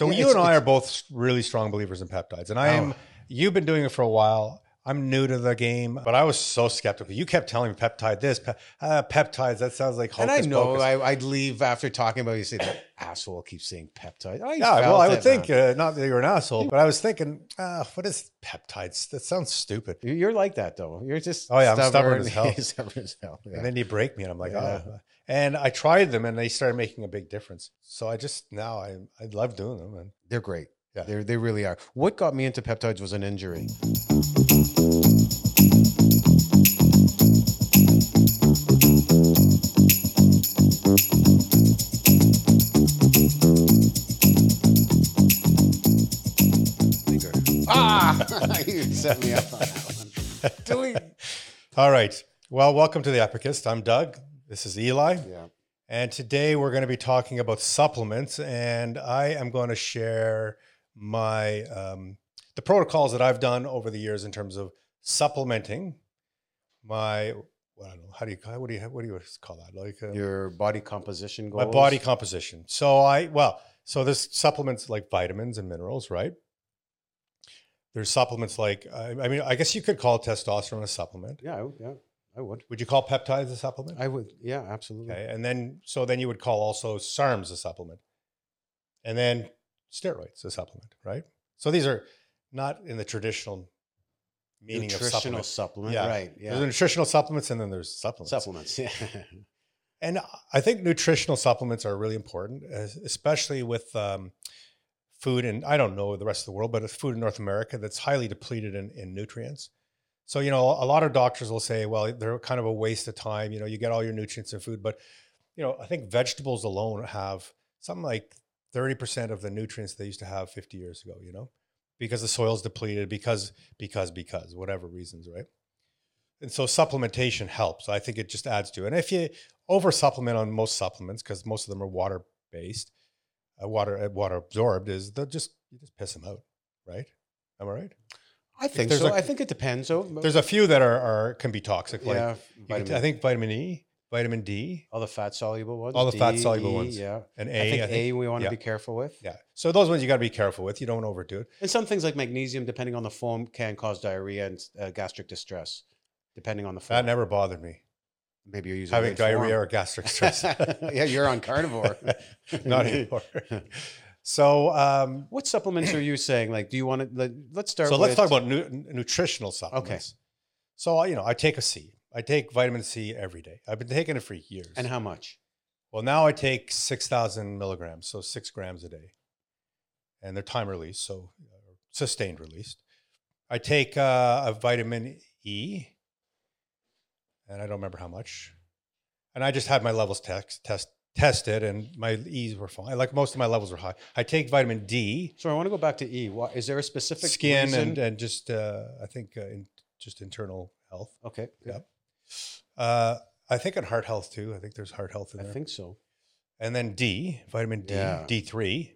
So Yeah, you and I are both really strong believers in peptides, and I am. Oh. You've been doing it for a while. I'm new to the game, but I was so skeptical. You kept telling me peptide this, pe- uh, peptides. That sounds like hocus and I know pocus. I, I'd leave after talking about it. You say that asshole keeps saying peptide. I yeah, well, I would think uh, not that you're an asshole, but I was thinking, uh, what is peptides? That sounds stupid. You- you're like that though. You're just Oh, yeah, I'm stubborn as hell. stubborn as hell. Yeah. And then you break me, and I'm like, Yeah. oh. And I tried them, and they started making a big difference. So I just now I I love doing them, and They're great. Yeah. They they really are. What got me into peptides was an injury. ah, you set me up on that one. Doing all right. Well, welcome to the Epicist. I'm Doug. This is Eli. yeah. And today we're going to be talking about supplements, and I am going to share my um, the protocols that I've done over the years in terms of supplementing my. Well, I don't know how do you what do you what do you call that like uh, Your body composition goals. my body composition. So I well, so there's supplements like vitamins and minerals, right? There's supplements like I, I mean, I guess you could call testosterone a supplement. Yeah, yeah, I would. Would you call peptides a supplement? I would. Yeah, absolutely. Okay, and then so then you would call also SARMs a supplement, and then steroids a supplement, right? So these are not in the traditional meaning of Nutritional supplement. supplement. Yeah. Right. Yeah. There's nutritional supplements, and then there's supplements. Supplements. Yeah. And I think nutritional supplements are really important, especially with um, food. And I don't know the rest of the world, but it's food in North America that's highly depleted in, in nutrients. So, you know, a lot of doctors will say, well, they're kind of a waste of time. You know, you get all your nutrients in food. But, you know, I think vegetables alone have something like 30% of the nutrients they used to have 50 years ago, you know, because the soil's depleted, because, because, because, whatever reasons, right? And so supplementation helps. I think it just adds to it. And if you over supplement on most supplements, because most of them are water based, uh, water uh, water absorbed, is they'll just you just piss them out, right? Am I right? I think so. a- I think it depends. Though. There's a few that are, are can be toxic. Like yeah, vitamin, I think vitamin E, vitamin D, all the fat soluble ones. All the fat soluble E, ones. Yeah. and I A. think I A we want to yeah. be careful with. yeah. So those ones you got to be careful with. You don't overdo it. And some things like magnesium, depending on the form, can cause diarrhea and uh, gastric distress, depending on the form. That never bothered me. Maybe you're using Having diarrhea form. or gastric stress. yeah, you're on carnivore. Not anymore. So, um, What supplements are you saying? Like, do you want to? Let, let's start. so let's with- talk about nu- nutritional supplements. Okay. So, you know, I take a C. I take vitamin C every day. I've been taking it for years. and how much. Well, now I take 6,000 milligrams, so six grams a day. And they're time released, so uh, sustained released. I take uh, a vitamin E, and I don't remember how much. And I just had my levels test, test, tested, and my E's were fine. Like most of my levels were high. I take vitamin D, So I want to go back to E. Is there a specific skin, reason? and, and just, uh, I think, uh, in, just internal health. okay, good. Yep. Uh, I think in heart health too. I think there's heart health in there. I there. think so. and then D, vitamin D, Yeah. D3,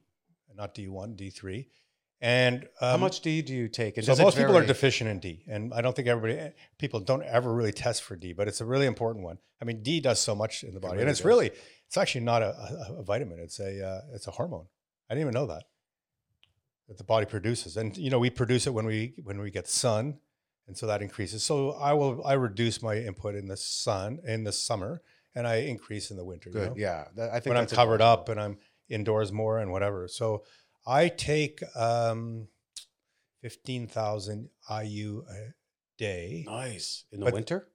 not D1, D3. And um, how much D do you take? And So most people are deficient in D, and I don't think everybody people don't ever really test for D, but it's a really important one. I mean, D does so much in the body, really and it's does. really it's actually not a, a, a vitamin. It's a uh, it's a hormone. I didn't even know that that the body produces, and you know we produce it when we when we get sun, and so that increases. So I will I reduce my input in the sun in the summer, and I increase in the winter. you Good. know? Yeah, that- I think when I'm covered up and I'm indoors more and whatever. So I take um, 15,000 IU a day. Nice in the But- winter.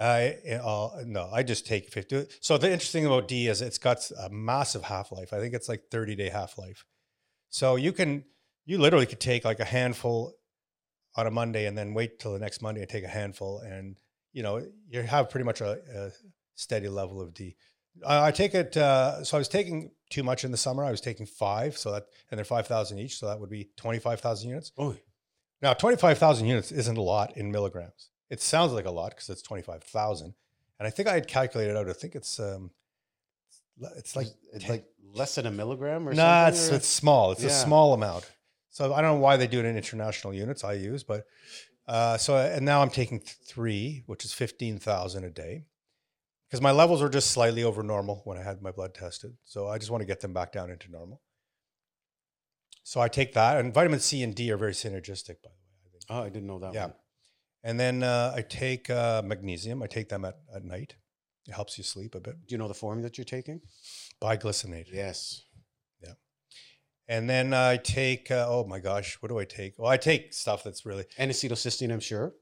I uh, no, I just take 50. So the interesting thing about D is it's got a massive half life. I think it's like 30 day half life. So you can you literally could take like a handful on a Monday and then wait till the next Monday and take a handful and you know you have pretty much a, a steady level of D. I I take it. Uh, so I was taking too much in the summer. I was taking five, so that and they're five thousand each, so that would be twenty five thousand units. Oh, Now, 25,000 units isn't a lot in milligrams. It sounds like a lot because it's 25,000. And I think I had calculated out, I think it's um, it's like, it's like less than a milligram or nah, something. it's, or- it's small. It's a small amount. So I don't know why they do it in international units I use, but uh, so, and now I'm taking th- three, which is 15,000 a day because my levels are just slightly over normal when I had my blood tested. So I just want to get them back down into normal. So I take that, and vitamin C and D are very synergistic, by the way. I think. Oh, I didn't know that Yeah. one. And then uh, I take uh, magnesium. I take them at, at night. It helps you sleep a bit. Do you know the form that you're taking? Biglycinate. Yes. Yeah. And then I take, uh, oh my gosh, what do I take? Well, I take stuff that's really, N-acetylcysteine, I'm sure.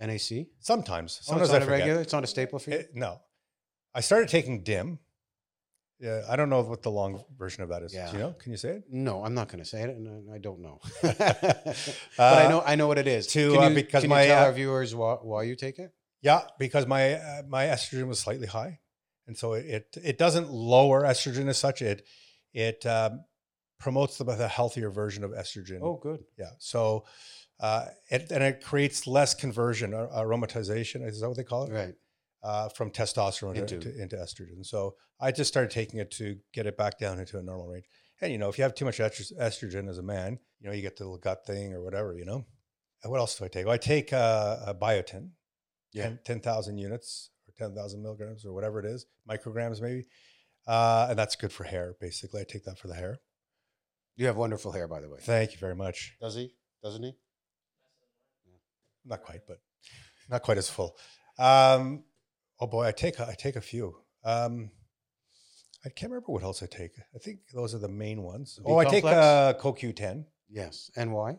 NAC. sometimes, Oh, sometimes it's I not regular. It's not a staple for you. It- no. I started taking DIM. Yeah, I don't know what the long version of that is. Yeah. Do you know? Can you say it? no, I'm not going to say it, and I don't know. but I know I know what it is. to, can uh, you, because can my, you tell uh, our viewers why, why you take it? Yeah, because my uh, my estrogen was slightly high, and so it it, it doesn't lower estrogen as such. It it um, promotes the, the healthier version of estrogen. Oh, good. yeah. So uh, it, and it creates less conversion, or aromatization. Is that what they call it? Right. Uh, from testosterone Into- into. To, into estrogen. So I just started taking it to get it back down into a normal range. And you know, if you have too much estro- estrogen as a man, you know, you get the little gut thing or whatever. You know. And what else do I take? Well, I take uh, a biotin. Yeah. 10 10,000 units or 10,000 milligrams or whatever it is, micrograms maybe. Uh, and that's good for hair, basically. I take that for the hair. You have wonderful hair, by the way. Thank you very much. Does he? Doesn't he? Not quite, but not quite as full. Um, oh boy, I take a, I take a few. Um, I can't remember what else I take. I think those are the main ones. Oh, I take uh, CoQ10. Yes. And why?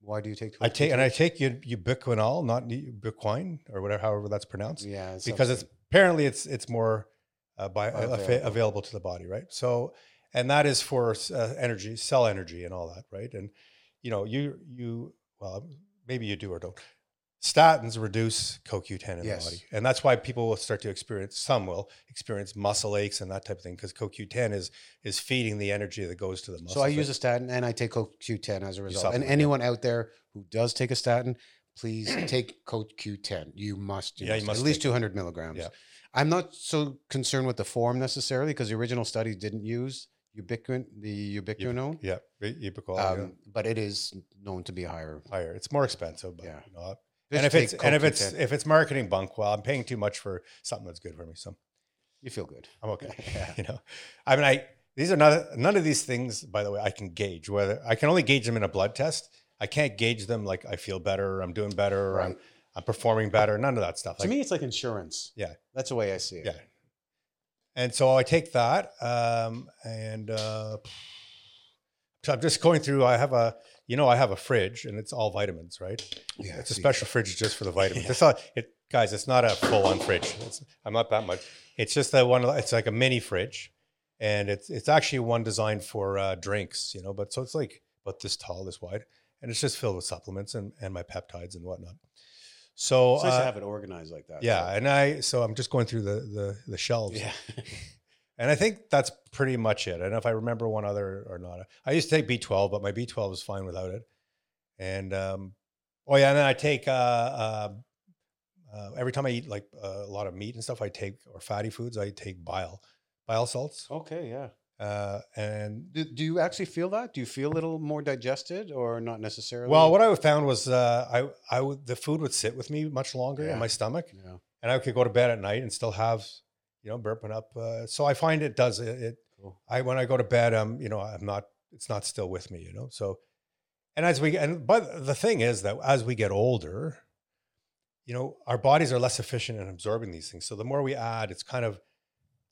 Why do you take? I take and I 12 take u- ubiquinol, not ubiquine or whatever, however that's pronounced. Yeah. because it's apparently it's it's more uh, bi- uh, available to the body, right? So, and that is for uh, energy, cell energy, and all that, right? And you know, you you well, maybe you do or don't. Statins reduce CoQ10 in Yes. the body, and that's why people will start to experience. Some will experience muscle aches and that type of thing because CoQ10 is is feeding the energy that goes to the muscle. So I use a statin and I take CoQ10 as a result. And anyone out there who does take a statin, please take CoQ10. You must. Yeah, you must, at least take it. 200 milligrams. Yeah. I'm not so concerned with the form necessarily because the original study didn't use ubiquin, the ubiquinone, yeah, ubiquinol, um, but it is known to be higher. higher. It's more expensive, but Yeah. you know, and if it's and if it's if it's marketing bunk, well, I'm paying too much for something that's good for me. So you feel good. I'm okay. Yeah. you know, I mean, I these are not none of these things. By the way, I can gauge whether I can only gauge them in a blood test. I can't gauge them like I feel better, I'm doing better, or I'm, I'm performing better. None of that stuff. to Like, me, it's like insurance. Yeah. That's the way I see it. yeah. And so I take that, um, and uh, so I'm just going through. I have a, you know, I have a fridge, and it's all vitamins, right? Yeah. It's a special fridge just for the vitamins. Yeah. It's not, it, guys. It's not a full on fridge. It's, I'm not that much. It's just that one. It's like a mini fridge, and it's it's actually one designed for uh, drinks. You know, but so it's like about this tall, this wide, and it's just filled with supplements and and my peptides and whatnot. So It's nice uh, to have it organized like that. yeah, and I so I'm just going through the the, the shelves, Yeah. and I think that's pretty much it. I don't know if I remember one other or not. I used to take B12, but my B12 is fine without it. And um, oh yeah, and then I take uh, uh, uh, every time I eat like uh, a lot of meat and stuff, I take or fatty foods, I take bile, bile salts, okay. Yeah. Uh, and Do, do you actually feel that? Do you feel a little more digested or not necessarily? well, what I found was uh, I I would the food would sit with me much longer Yeah. in my stomach, Yeah. and I could go to bed at night and still have you know burping up. Uh, so I find it does it. it Cool. I when I go to bed, um, you know, I'm not. It's not still with me, you know. So, and as we and but the thing is that as we get older, you know, our bodies are less efficient in absorbing these things. So the more we add, it's kind of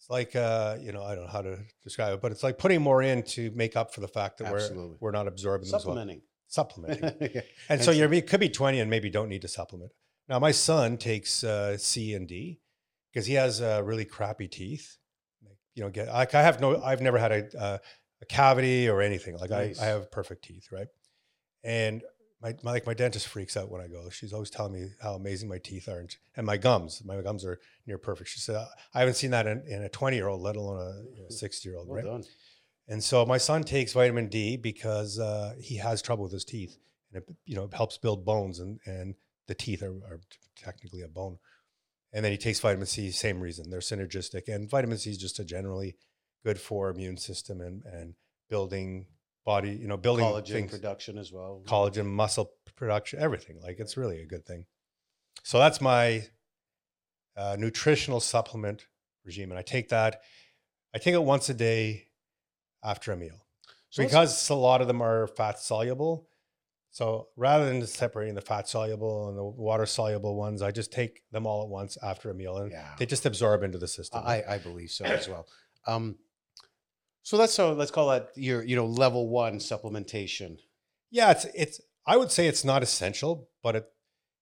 it's like uh, you know, I don't know how to describe it, but it's like putting more in to make up for the fact that Absolutely. we're we're not absorbing them as well. Supplementing. Supplementing. Yeah. And And so you could be 20 and maybe don't need to supplement. Now, my son takes uh, C and D because he has uh, really crappy teeth. Like, you know, get like I have no, I've never had a, uh, a cavity or anything. Like Nice. I, I have perfect teeth, right? And my, my like my dentist freaks out when I go. She's always telling me how amazing my teeth are, and, and my gums. My gums are near perfect. She said I haven't seen that in, in a 20 year old, let alone a 60 year old, Well right? done. And so my son takes vitamin D because uh, he has trouble with his teeth, and it you know it helps build bones, and and the teeth are, are technically a bone. And then he takes vitamin C, same reason. They're synergistic, and vitamin C is just a generally good for immune system and and building body, you know, building Collagen things, production as well. collagen, muscle production, everything. Like it's really a good thing. So that's my uh, nutritional supplement regime, and I take that. I take it once a day after a meal. So because a lot of them are fat soluble. So rather than separating the fat soluble and the water soluble ones, I just take them all at once after a meal, and Yeah. they just absorb into the system. I, I believe so as well. Um, so that's so let's call that your you know level one supplementation. yeah, it's it's. I would say it's not essential, but it.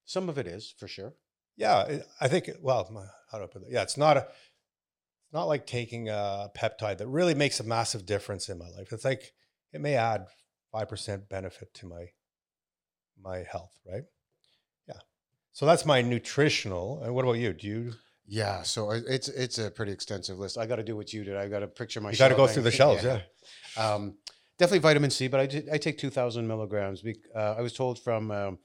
Some of it is for sure. Yeah, it, I think. it- Well, how do I put that? Yeah, it's not a. It's not like taking a peptide that really makes a massive difference in my life. It's like it may add five percent benefit to my my health, right? Yeah. So that's my nutritional. And what about you? Do you Yeah, so it's it's a pretty extensive list. I got to do what you did. I got to picture my. you got to go through the shelves? Yeah. Um, definitely vitamin C, but I did, I take two thousand milligrams. Uh, I was told from um,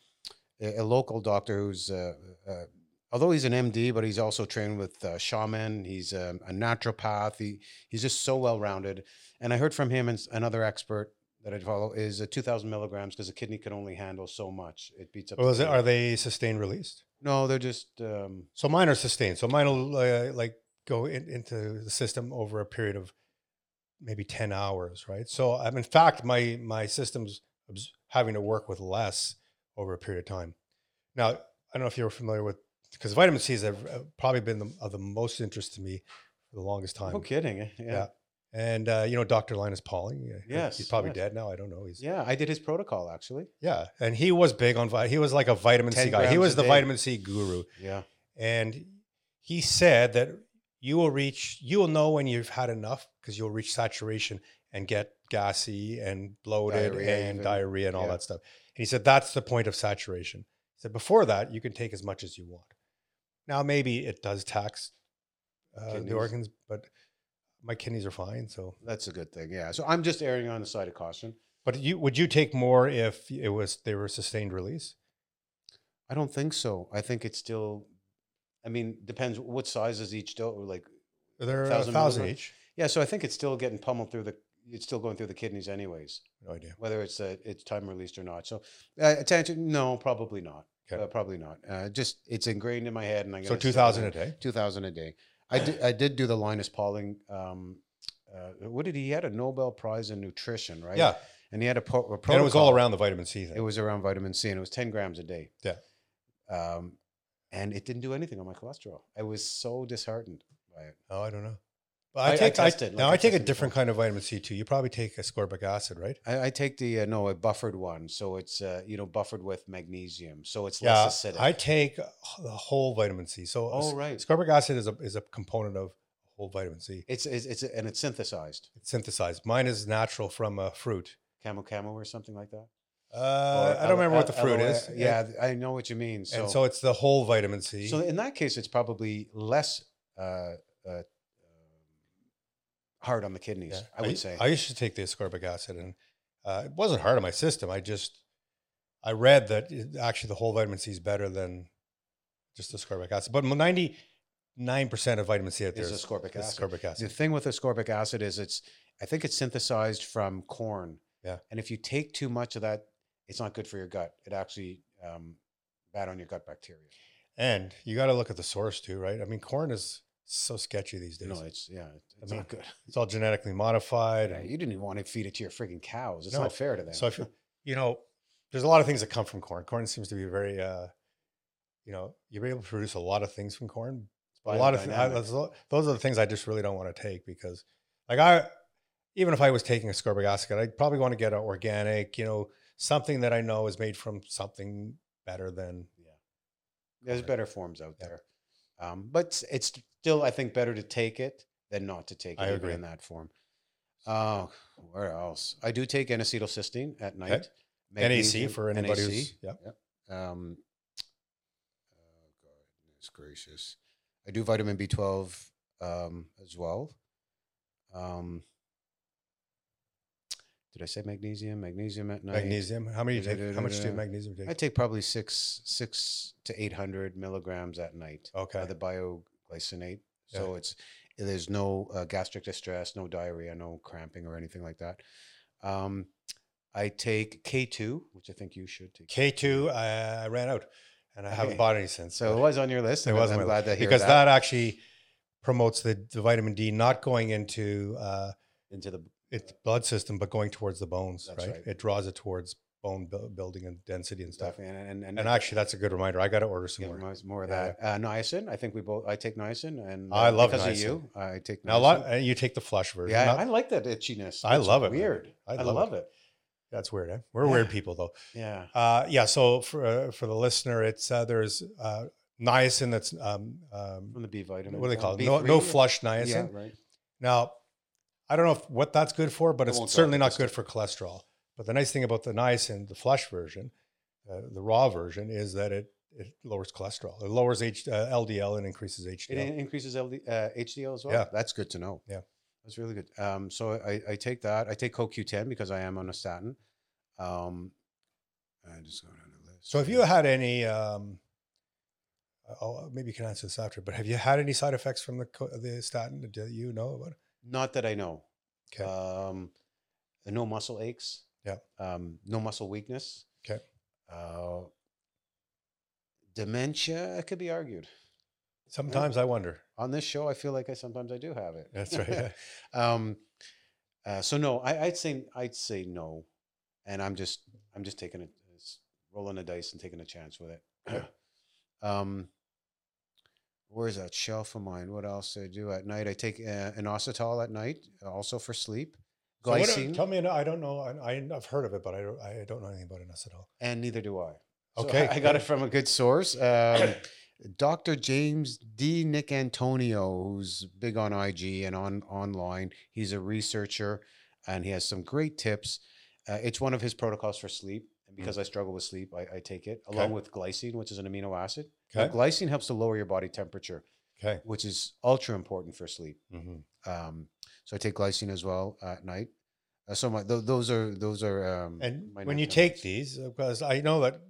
a, a local doctor who's uh, uh, although he's an MD, but he's also trained with uh, shaman. He's um, a naturopath. He he's just so well rounded. And I heard from him and another expert that I follow is uh, two thousand milligrams because the kidney can only handle so much. It beats up. Well, it, are they sustained released? No, they're just um, So mine are sustained. So mine will uh, like go in, into the system over a period of maybe 10 hours, right? So I'm, in fact, my, my system's having to work with less over a period of time. Now, I don't know if you're familiar with, because vitamin C's have uh, probably been the, of the most interest to me for the longest time. no kidding. Yeah. Yeah. And, uh, you know, Dr. Linus Pauling, Yes, he's probably yes. dead now. I don't know. He's, Yeah, I did his protocol actually. yeah. And he was big on, vi- he was like a vitamin C guy. He was the day. vitamin C guru Yeah. and he said that you will reach you will know when you've had enough because you'll reach saturation and get gassy and bloated Diarrhea and even. diarrhea and all Yeah. that stuff and he said that's the point of saturation he said before that you can take as much as you want now maybe it does tax uh, the organs but my kidneys are fine so That's a good thing. Yeah. So I'm just erring on the side of caution. but you would you take more if it was they were sustained release I don't think so. I think it's still. I mean, depends what size is each dose. Like, they're a Thousand thousand milligrams? each yeah. So I think it's still getting pummeled through the. It's still going through the kidneys, anyways, no idea whether it's uh, it's time released or not. So, uh, attention, no, probably not. Okay. Uh, probably not. Uh, just it's ingrained in my head, and I so 2000 a day Two thousand a day. I did. I did do the Linus Pauling. Um, uh, what did he, he had a Nobel Prize in nutrition, right? yeah And he had a, pro- a and it was all around the vitamin c thing It was around vitamin C, and it was ten grams a day. Yeah. Um, and it didn't do anything on my cholesterol. I was so disheartened by it. Oh, I don't know. But I- I I take I tested, now I I take a different before. kind of vitamin C too. You probably take ascorbic acid, right? I, I take the uh, no a buffered one, so it's uh, you know buffered with magnesium, so it's Yeah, less acidic. I take the whole vitamin C. So Oh, right. ascorbic acid is a is a component of whole vitamin C. it's, it's it's and it's synthesized, It's synthesized. Mine is natural from a fruit. camu camu or something like that. Uh, I don't remember what the fruit is. Yeah, I know what you mean. So, and so it's the whole vitamin C. so in that case, it's probably less uh, uh, hard on the kidneys. Yeah. I would u- say. I used to take the ascorbic acid, and uh, it wasn't hard on my system. I just I read that it, actually the whole vitamin C is better than just ascorbic acid. But ninety nine percent of vitamin C out there Is is ascorbic acid. ascorbic acid. The thing with ascorbic acid is it's I think it's synthesized from corn. Yeah. And if you take too much of that, it's not good for your gut. It actually um, bad on your gut bacteria. And you got to look at the source too, right? I mean, corn is so sketchy these days. No, it's yeah, it's mean, not good. it's all genetically modified. Yeah, and you didn't even want to feed it to your freaking cows. It's No. not fair to them. so if you, you know, there's a lot of things that come from corn. Corn seems to be very, uh, you know, you're able to produce a lot of things from corn. A lot of th- I, those are the things I just really don't want to take because, like, I even if I was taking ascorbic acid, I'd probably want to get an organic, you know, something that I know is made from something better than Yeah, There's better forms out Yeah. there, um, but s- it's still I think better to take it than not to take it I agree. in that form. Oh, where else? I do take N-acetylcysteine at night. NAC for anybody NAC. who's yeah. Um, oh goodness gracious! I do vitamin B twelve um, as well. Um, did I say magnesium? Magnesium at night. Magnesium. How many? do you take? How much do you magnesium take? I take probably six six to eight hundred milligrams at night. Okay. Uh, the bioglycinate. Yeah. So it's there's no uh, gastric distress, no diarrhea, no cramping or anything like that. Um, I take K two, which I think you should take. K two. I, I ran out, and I haven't bought any since. So it was on your list. It was I'm glad to hear because that, that. actually promotes the, the vitamin D not going into uh, into the it's blood system, but going towards the bones, right? right. It draws it towards bone bu- building and density and stuff. And, and, and, And actually, that's a good reminder. I got to order some yeah, more. more, of Yeah. that. Uh, niacin. I think we both. I take niacin, and I uh, love because niacin. of you. I take Now, a lot, and you take the flush version. Yeah, Not- I like that itchiness. I love it. Weird. I I love love, it. it. that's weird. Eh? We're Yeah. weird people, though. Yeah. Uh, yeah. So for uh, for the listener, it's uh, there's uh, niacin that's um, um, From the B vitamin. what do they call it? No, B3, no flush Yeah. niacin. Right. Now, I don't know if, what that's good for, but I it's certainly not good for cholesterol. But the nice thing about the niacin, the flush version, uh, the raw version, is that it it lowers cholesterol. It lowers H, uh, LDL and increases HDL. in- increases LD, uh, HDL as well. Yeah. That's good to know. Yeah. That's really good. Um, so I, I take that. I take CoQ10 because I am on a statin. Um, I just go down the list. So, have you had any? Um, oh, maybe you can answer this after. But have you had any side effects from the the statin that you know about? Not that I know. Okay. Um, no muscle aches. Yeah. Um, no muscle weakness. Okay. Uh, dementia could be argued. Sometimes I wonder. On this show, I feel like I sometimes I do have it. That's right. um, uh, so no, I, I'd say I'd say no, and I'm just I'm just taking it, rolling the dice and taking a chance with it. Um, where's that shelf of mine? What else do I do at night? I take uh, inositol at night, also for sleep. So what- tell me, I don't know. I, I've heard of it, but I don't, I don't know anything about it at all. and neither do I. So Okay, I, I got it from a good source. Um, Dr. James DiNicolantonio, who's big on IG and on online. He's a researcher and he has some great tips. Uh, it's one of his protocols for sleep. And because I struggle with sleep, I, I take it along Okay. with glycine, which is an amino acid. Now, Okay. glycine helps to lower your body temperature, Okay. which is ultra important for sleep. hmm Um, so I take glycine as well at night. Uh, so my, th- those are those are um, And when you take these, because I know that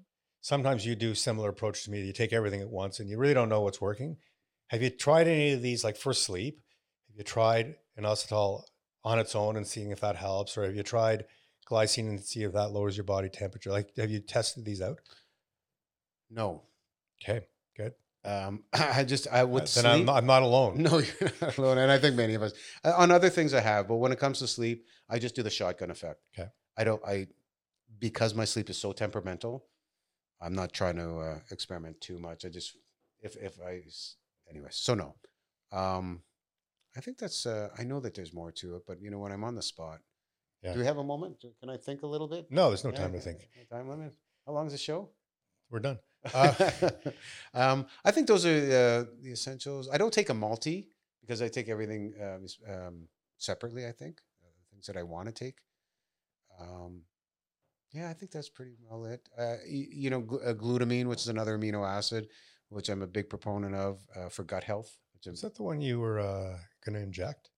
sometimes you do similar approach to me. You take everything at once, and you really don't know what's working. Have you tried any of these, like for sleep? Have you tried inositol on its own and seeing if that helps, or have you tried glycine and see if that lowers your body temperature? Like, have you tested these out? no, Okay. Um, I just I would sleep. then I'm not, I'm not alone. no, you're not alone, and I think many of us uh, on other things I have, but when it comes to sleep, I just do the shotgun effect. Okay. I don't. I because my sleep is so temperamental. I'm not trying to uh, experiment too much. I just if if I anyway. So no, um, I think that's. Uh, I know that there's more to it, but you know when I'm on the spot. Yeah. Do we have a moment? Can I think a little bit? No, there's no Yeah, time to think. No Time limit. How long is the show? We're done. Uh, um, I think those are uh, the essentials. I don't take a multi because I take everything um, um, separately. I think uh, things that I want to take. Um, yeah, I think that's pretty well it. Uh, y- you know, gl- uh, glutamine, which is another amino acid, which I'm a big proponent of uh, for gut health. Which Is that the one you were uh, going to inject?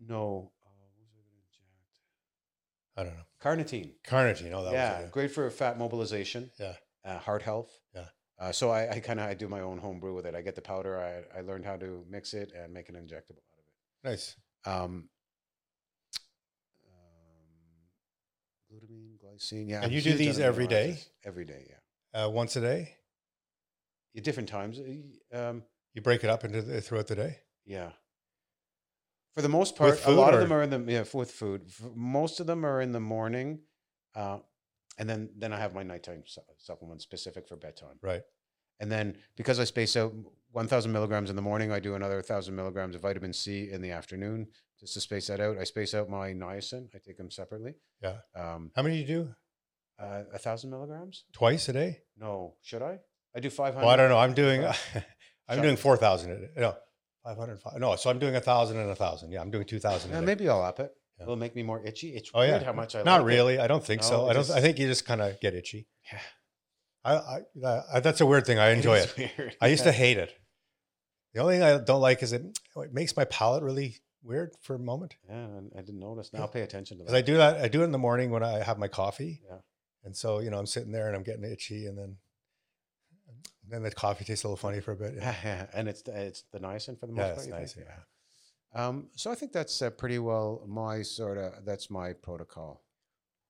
no, what was I gonna inject? I don't know. Carnitine. Carnitine. Oh, that yeah, was it. great for fat mobilization. Yeah. Uh, heart health. Yeah. Uh, so I, I kind of I do my own home brew with it. I get the powder. I, I learned how to mix it and make an injectable out of it. Nice. Um, um, glutamine, glycine. Yeah. And you do these every day. Every day. yeah. Uh, once a day? At different times. uh, Um, You break it up into the, throughout the day? yeah. For the most part, a lot food of them are in the yeah with food. Most of them are in the morning, uh, and then then I have my nighttime su- supplement specific for bedtime. Right. And then because I space out 1,000 milligrams in the morning, I do another 1,000 milligrams of vitamin C in the afternoon just to space that out. I space out my niacin. I take them separately. Yeah. Um, How many do you do? uh, 1,000 milligrams? Twice a day? No. Should I? I do 500. Well, I don't know. I'm doing, I'm doing 4,000 a day. No, 505. No, so I'm doing a 1,000 and a 1,000. Yeah, I'm doing 2,000 a Uh, maybe I'll up it. Yeah. It'll make me more itchy. It's Oh, weird yeah. how much I Not like it. really. I don't think so. I don't. just- I think you just kind of get itchy. Yeah. I, I, I, that's a weird thing. I enjoy it. weird. I used to hate it. The only thing I don't like is it, it makes my palate really weird for a moment. Yeah, I didn't notice. Now I'll pay attention to that. Because I do that. I do it in the morning when I have my coffee. Yeah. And so, you know, I'm sitting there and I'm getting itchy and then, then the coffee tastes a little funny for a bit. Yeah, Yeah, and it's the, it's the niacin for the most yeah part. it's think? Yeah. Um, so I think that's uh, pretty well my sort of that's my protocol.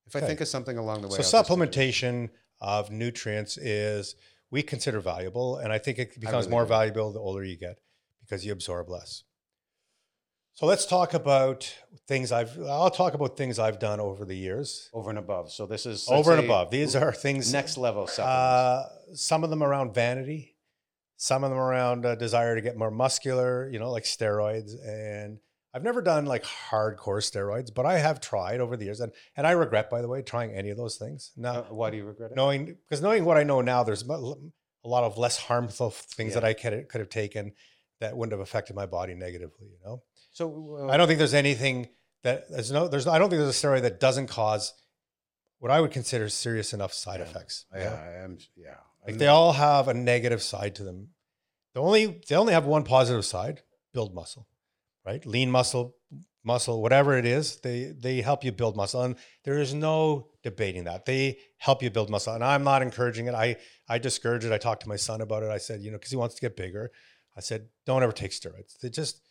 If I think of something along the way, So I'll just do it. supplementation of nutrients is we consider valuable, and I think it becomes really more valuable the older you get because you absorb less. So let's talk about things I've. I'll talk about things I've done over the years, Over and above. So this is over and above. These are things. next level supplements. Uh, some of them around vanity, some of them around uh, desire to get more muscular. You know, like steroids. And I've never done like hardcore steroids, but I have tried over the years, and and I regret, by the way, trying any of those things. Now, Uh, why do you regret it? knowing because knowing what I know now, there's a lot of less harmful things Yeah. that I could could have taken that wouldn't have affected my body negatively. You know. So uh, I don't think there's anything that there's no there's I don't think there's a steroid that doesn't cause what I would consider serious enough side Yeah. effects. you Yeah, know? I am. Yeah, Like they all have a negative side to them. The only they only have one positive side: build muscle, right? Lean muscle, muscle, whatever it is, they they help you build muscle, and there is no debating that they help you build muscle. And I'm not encouraging it. I I discourage it. I talked to my son about it. I said, you know, because he wants to get bigger. I said, don't ever take steroids. They just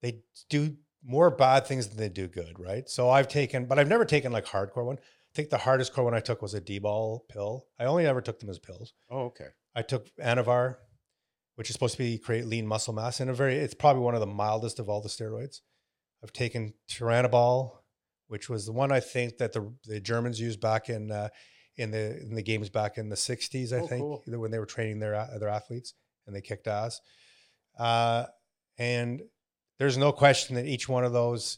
they do more bad things than they do good, right? So I've taken, but I've never taken like hardcore one. I think the hardest core one I took was a D-bol pill. I only ever took them as pills. Oh, okay. I took Anavar, which is supposed to be create lean muscle mass, and a very it's probably one of the mildest of all the steroids. I've taken Turinabol, which was the one I think that the the Germans used back in uh, in the in the games back in the '60s. I Oh, think cool. when they were training their a- their athletes and they kicked ass. Uh, and there's no question that each one of those,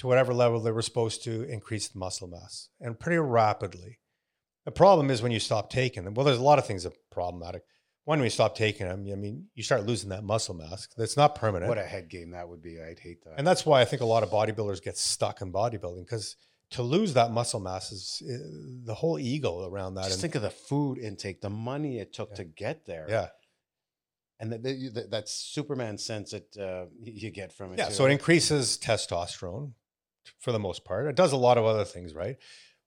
to whatever level they were supposed to, increase the muscle mass and pretty rapidly. The problem is when you stop taking them. Well, there's a lot of things that are problematic. One, when you stop taking them, I mean, you start losing that muscle mass. That's not permanent. What a head game that would be. I'd hate that. and that's why I think a lot of bodybuilders get stuck in bodybuilding because to lose that muscle mass is uh, the whole ego around that. Just and, think of the food intake, the money it took Yeah. to get there. yeah. and that Superman sense that uh, you get from it. Yeah. too. So it increases testosterone for the most part. It does a lot of other things, right?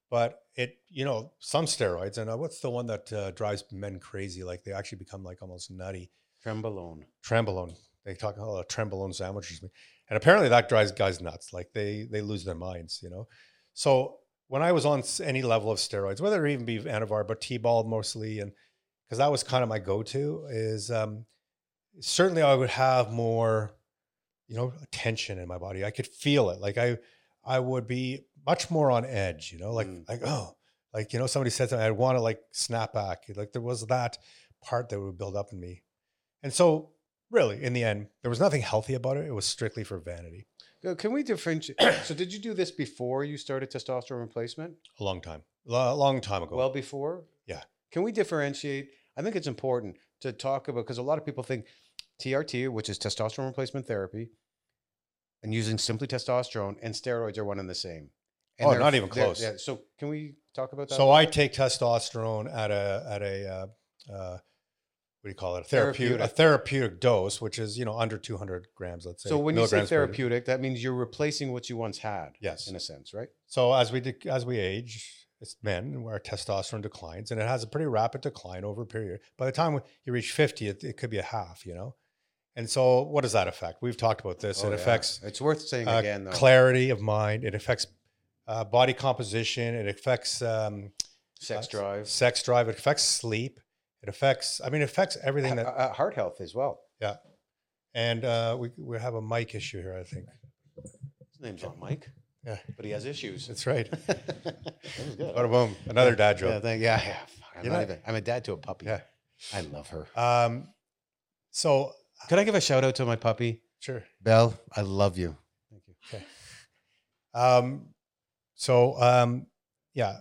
But it, you know, some steroids, and uh, what's the one that uh, drives men crazy? Like they actually become like almost nutty. Trenbolone. Trenbolone. They talk about a trenbolone sandwiches, and apparently that drives guys nuts. Like they they lose their minds, you know. So when I was on any level of steroids, whether it even be Anavar, but T-bol mostly, and because that was kind of my go-to, is um, certainly I would have more, you know, tension in my body. I could feel it. Like I I would be much more on edge, you know, like Mm. like oh, like you know, somebody said something, I'd want to like snap back. Like there was that part that would build up in me. And so, really, in the end, there was nothing healthy about it. It was strictly for vanity. Can we differentiate? so, did you do this before you started testosterone replacement? A long time, a long time ago. Well, before? Yeah. Can we differentiate? I think it's important to talk about because a lot of people think TRT, which is testosterone replacement therapy, and using simply testosterone and steroids are one and the same. And Oh, not even close. Yeah. So, can we talk about that? so I take testosterone at a at a uh, uh, what do you call it? A therapeutic, a Therapeutic. therapeutic dose, which is you know under 200 grams, let's say. So, when you say therapeutic, that means you're replacing what you once had. Yes. In a sense, right? So as we dec- as we age, it's men where testosterone declines, and it has a pretty rapid decline over a period. By the time you reach 50, it, it could be a half, you know. And so, what does that affect? We've talked about this. Oh, it yeah. affects It's worth saying uh, again, though. clarity of mind. It affects uh, body composition. It affects um, Sex uh, drive, sex drive. It affects sleep. It affects. I mean, it affects everything that. uh, heart health as well. Yeah, and uh, we we have a mic issue here. I think His name's not Mike. Yeah. But he has issues. that's right. that. Bada boom. Another dad Yeah, joke. thank, yeah, yeah. Fuck, I'm, not even, I'm a dad to a puppy. Yeah. I love her. Um. So Could I give a shout out to my puppy? sure. Belle, I love you. Thank you. Um, so um, yeah,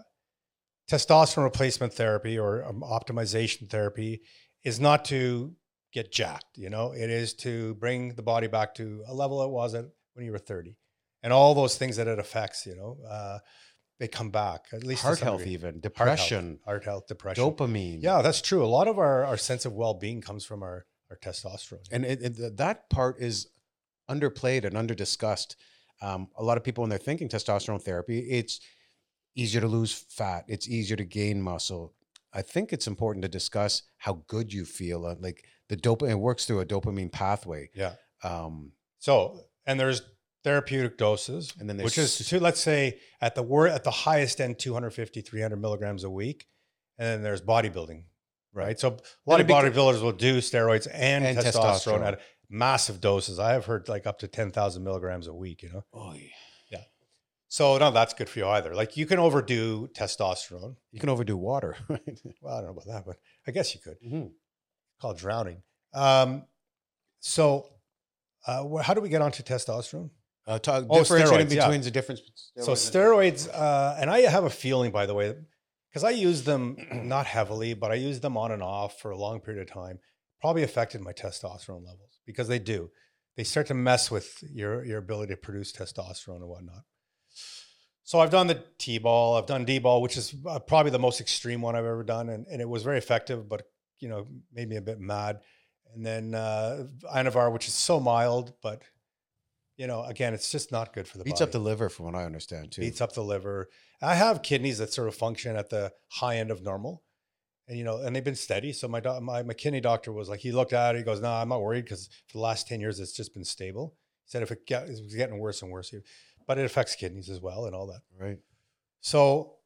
testosterone replacement therapy or um, optimization therapy is not to get jacked. You know, it is to bring the body back to a level it was at when you were thirty, and all those things that it affects. You know, uh, they come back at least Heart health, degree. even Heart health, depression, heart health, depression. dopamine. Yeah, that's true. A lot of our, our sense of well being comes from our testosterone. and it, it- that part is underplayed and underdiscussed. Um, a lot of people, when they're thinking testosterone therapy, it's easier to lose fat, it's easier to gain muscle. I think it's important to discuss how good you feel. uh, like the dopamine it works through a dopamine pathway. yeah. Um, So, and there's therapeutic doses, And then which is to let's say at the word at the highest end 250 300 milligrams a week, and then there's bodybuilding, right? So a lot of bodybuilders will do steroids and, And testosterone, testosterone. at massive doses. I have heard like up to 10,000 milligrams a week, you know? Oh, yeah. yeah. So no, that's good for you either. Like you can overdo testosterone. you can overdo water. right? Well, I don't know about that, but I guess you could. Mhm. Called drowning. Um, so uh, how do we get onto testosterone? Uh, talk, Oh, steroids, yeah. the difference. between So and- steroids, uh, and I have a feeling, by the way, because I use them not heavily, but I use them on and off for a long period of time, probably affected my testosterone levels because they do. They start to mess with your your ability to produce testosterone and whatnot. So I've done the T-bol, I've done D-bol, which is uh, probably the most extreme one I've ever done, and, and it was very effective, but you know made me a bit mad. And then uh, Anavar, which is so mild, but you know again, it's just not good for the beats body up the liver, from what I understand too. beats up the liver. I have kidneys that sort of function at the high end of normal, and you know, and they've been steady. So my doc, my, my kidney doctor was like, he looked at it, he goes, "No, I'm not worried because for the last ten years it's just been stable." He said if it get, it was getting worse and worse, but it affects kidneys as well and all that. right. So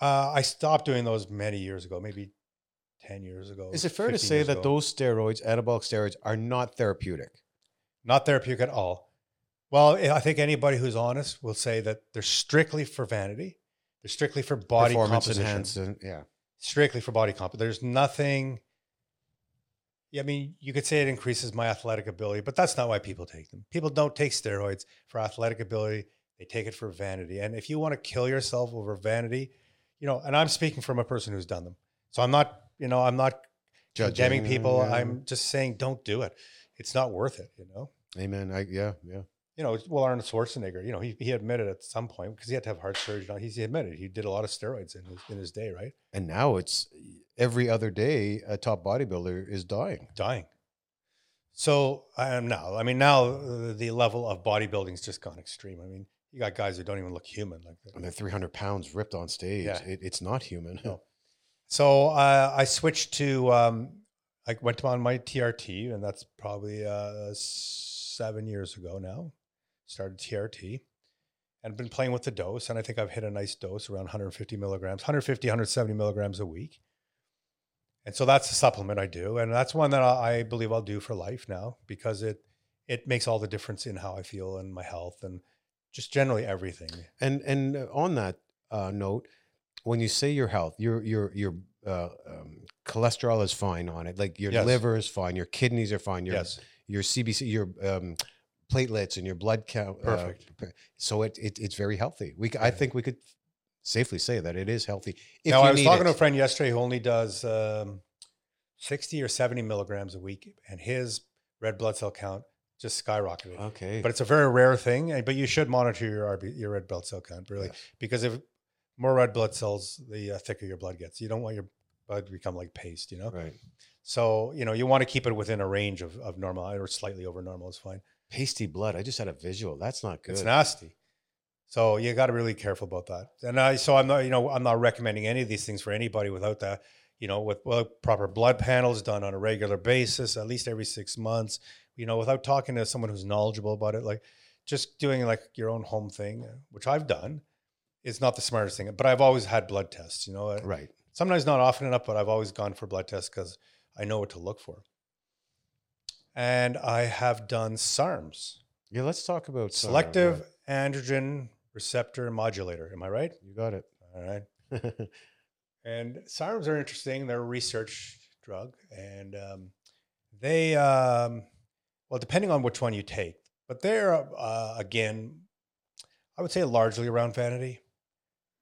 uh, I stopped doing those many years ago, maybe ten years ago. Is it fair to say that ago. those steroids, anabolic steroids, are not therapeutic? not therapeutic at all? Well, eh, I think anybody who's honest will say that they're strictly for vanity. They're strictly for body composition. enhancing. Yeah. strictly for body comp. There's nothing. Yeah, I mean, you could say it increases my athletic ability, but that's not why people take them. People don't take steroids for athletic ability; they take it for vanity. And if you want to kill yourself over vanity, you know, and I'm speaking from a person who's done them, so I'm not, you know, I'm not condemning people. yeah. I'm just saying, don't do it. It's not worth it. You know. Amen. I, yeah. Yeah. You know, well, Arnold Schwarzenegger, you know, he, he admitted at some point because he had to have heart surgery. He admitted he did a lot of steroids in his, in his day, right? And now it's every other day a top bodybuilder is dying. dying. So I am now. I mean, now uh, the level of bodybuilding's just gone extreme. I mean, you got guys who don't even look human like that. And they're 300 pounds ripped on stage. Yeah. It, it's not human. No. So uh, I switched to. Um, I went on my TRT, and that's probably uh, seven years ago now. Started TRT, and been playing with the dose, and I think I've hit a nice dose around 150 milligrams, 150, 170 milligrams a week. And so that's a supplement I do, and that's one that I believe I'll do for life now because it it makes all the difference in how I feel and my health and just generally everything. And and on that uh, note, when you say your health, your your your uh, um, cholesterol is fine on it. Like your Yes. liver is fine, your kidneys are fine, your yes, your CBC, your um, platelets and your blood count. uh, Perfect. p- so it, it it's very healthy. We I think we could safely say that it is healthy. If now I was talking to a friend yesterday who only does um, 60 or 70 milligrams a week, and his red blood cell count just skyrocketed. Okay, But it's a very rare thing. But you should monitor your RB, your red blood cell count really, because if more red blood cells, the uh, thicker your blood gets. You don't want your blood to become like paste, you know. right. So you know you want to keep it within a range of, of normal or slightly over normal is fine. Pasty blood. I just had a visual. That's not good. It's nasty. So you got to really careful about that. And I, so I'm not, you know, I'm not recommending any of these things for anybody without that, you know, with well, proper blood panels done on a regular basis, at least every six months, you know, without talking to someone who's knowledgeable about it, like just doing like your own home thing, which I've done, is not the smartest thing. But I've always had blood tests, you know, Right. sometimes not often enough, but I've always gone for blood tests because I know what to look for. And I have done SARMs, Yeah. Let's talk about selective androgen receptor modulator. Am I right? You got it. All right. And SARMs are interesting. They're a research drug, and um, they, um, well, depending on which one you take, but they're uh, again, I would say largely around vanity.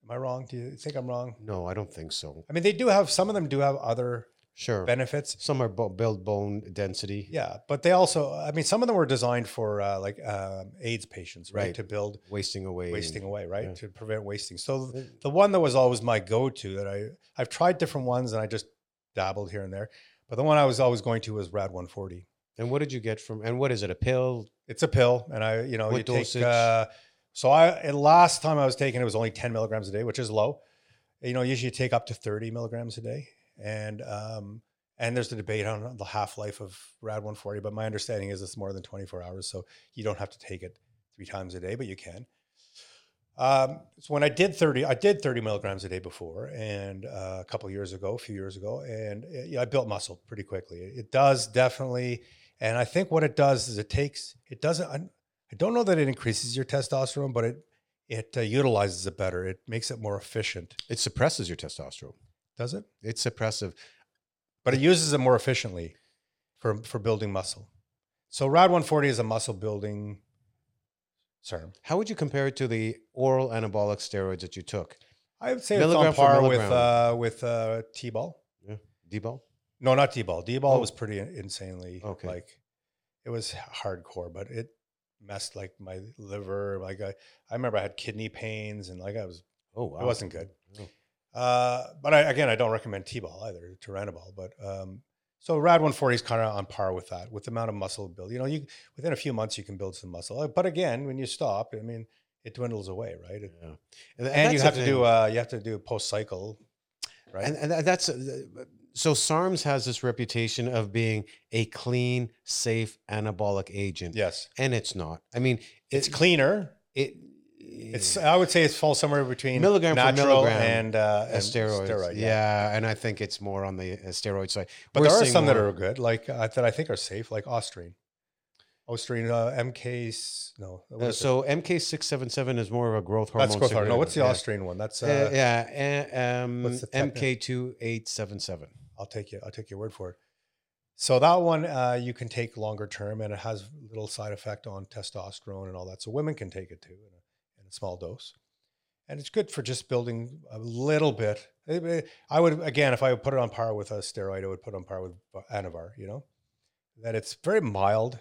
Am I wrong? Do you think I'm wrong? no, I don't think so. I mean, they do have some of them do have other Sure. benefits. Some are bo- build bone density. Yeah, but they also, I mean, some of them were designed for uh, like um, AIDS patients, right? Right. To build Wasting away. wasting away, right? yeah. To prevent wasting. So Uh, the one that was always my go-to that I I've tried different ones and I just dabbled here and there, but the one I was always going to was Rad 140. And what did you get from? And what is it? A pill? It's a pill, and I you know What you dosage? take. Uh, so I and last time I was taking it was only 10 milligrams a day, which is low. You know, usually you take up to 30 milligrams a day, and um, and there's a debate on the half life of Rad 140, but my understanding is it's more than 24 hours, so you don't have to take it three times a day, but you can. Um, so when I did 30, I did 30 milligrams a day before, and uh, a couple years ago, a few years ago, and uh, yeah, I built muscle pretty quickly. It, it does definitely, And I think what it does is it takes it doesn't. I I don't know that it increases your testosterone, but it it uh, utilizes it better. It makes it more efficient. It suppresses your testosterone. Does it? It's suppressive. But it uses it more efficiently for for building muscle. So Rad 140 is a muscle building serum. How would you compare it to the oral anabolic steroids that you took? I would say Milligram it's on par with uh, with uh, T-bol. Yeah, D-bol. No, not D-bol. D-bol Oh. was pretty insanely Okay. like it was hardcore, but it messed like my liver. Like I, I remember I had kidney pains and like I was Oh, wow. it wasn't good. Oh. Uh, but I, again, I don't recommend T-bol either, Turinabol. But um, so Rad 140 is kind of on par with that, with the amount of muscle build. You know, you within a few months you can build some muscle. Uh, But again, when you stop, I mean, it dwindles away, right? It- Yeah. and that's you have to do uh, you have to do post cycle, right? And, and that's uh, so SARMS has this reputation of being a clean, safe anabolic agent, yes, and it's not. I mean, it's it, clear. It, It's I would say it falls somewhere between Milligram for milligram and, uh, and steroids. yeah. and I think it's more on the uh, steroid side. But We're there are some that are good, like uh, that I think are safe, like Ostarine. Ostarine, uh, MK, no. Uh, is it? so MK677 is more of a growth hormone. that's growth hormone. No, what's the yeah. Ostarine one? That's Uh, uh, yeah, uh, um, what's the MK2877. I'll take you. I'll take your word for it. So that one uh, you can take longer term, and it has little side effect on testosterone and all that. So women can take it too in a, in a small dose, and it's good for just building a little bit. I would again, if I would put it on par with a steroid, I would put it on par with Anavar. You know, that it's very mild,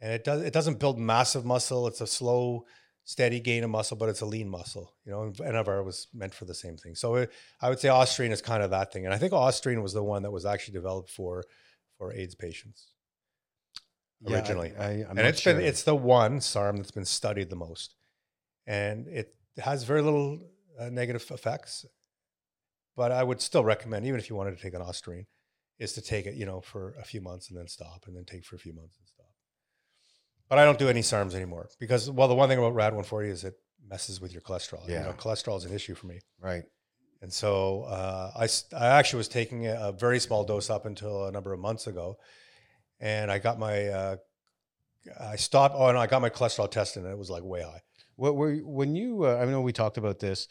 and it does it doesn't build massive muscle. It's a slow, steady gain of muscle, but it's a lean muscle. You know, and Anavar was meant for the same thing. So it, I would say Ostarine is kind of that thing, and I think Ostarine was the one that was actually developed for for AIDS patients. Yeah, I- Originally. I, and it's been it's the one SARM that's been studied the most, and it has very little uh, negative effects. But I would still recommend, even if you wanted to take an Ostarine, is to take it, you know, for a few months and then stop, and then take for a few months and stop. But I don't do any SARMs anymore because, well, the one thing about Rad 140 is it messes with your cholesterol. You Yeah. know, cholesterol is an issue for me. right. And so uh, I, I actually was taking a, a very small dose up until a number of months ago. And I got my, uh, I stopped, oh, no, I got my cholesterol tested and it was like way high. What were when you? Uh, I know we talked about this.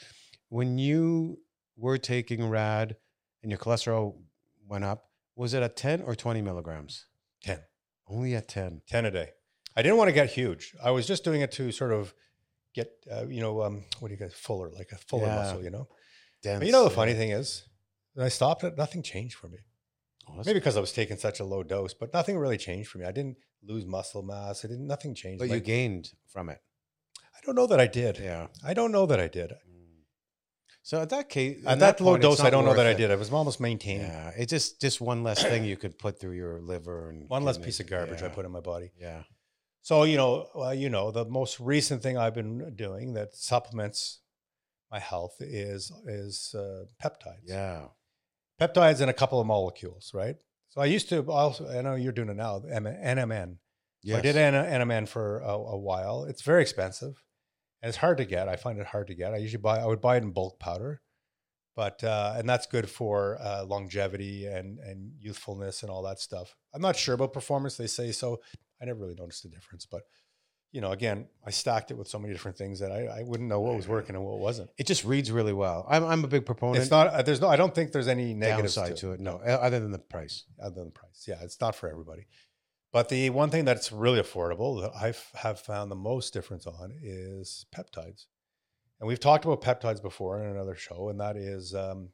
When you were taking RAD and your cholesterol went up, was it at ten or twenty milligrams? 10, Only at ten. 10 a day. I didn't want to get huge. I was just doing it to sort of get, uh, you know, um, what do you guys, fuller, like a fuller Yeah. muscle, you know? Dense, But you know, the yeah. funny thing is, when I stopped it, nothing changed for me. Oh, Maybe because I was taking such a low dose, but nothing really changed for me. I didn't lose muscle mass. I didn't, nothing changed. but you gained from it. I don't know that I did. Yeah. I don't know that I did. So at that case, At that, low point, dose, I don't know that worth I did. I was almost maintaining. Yeah, it's just just one less thing you could put through your liver and One less piece of garbage I put in my body. Yeah. So you know, well, you know, the most recent thing I've been doing that supplements my health is is uh, peptides. Yeah. peptides and a couple of molecules, right? So I used to also. I know you're doing it now. NMN. Yes. I did N- NMN for a, a while. It's very expensive, and it's hard to get. I find it hard to get. I usually buy. I would buy it in bulk powder, but uh, and that's good for uh, longevity and and youthfulness and all that stuff. I'm not sure about performance. They say so. I never really noticed the difference, but you know, again, I stacked it with so many different things that I, I wouldn't know what was working and what wasn't. It just reads really well. I'm I'm a big proponent. It's not. uh, There's no. I don't think there's any negatives downside to it. No, other than the price. other than the price. Yeah, it's not for everybody. But the one thing that's really affordable that I have found the most difference on is peptides. And we've talked about peptides before in another show, and that is, um,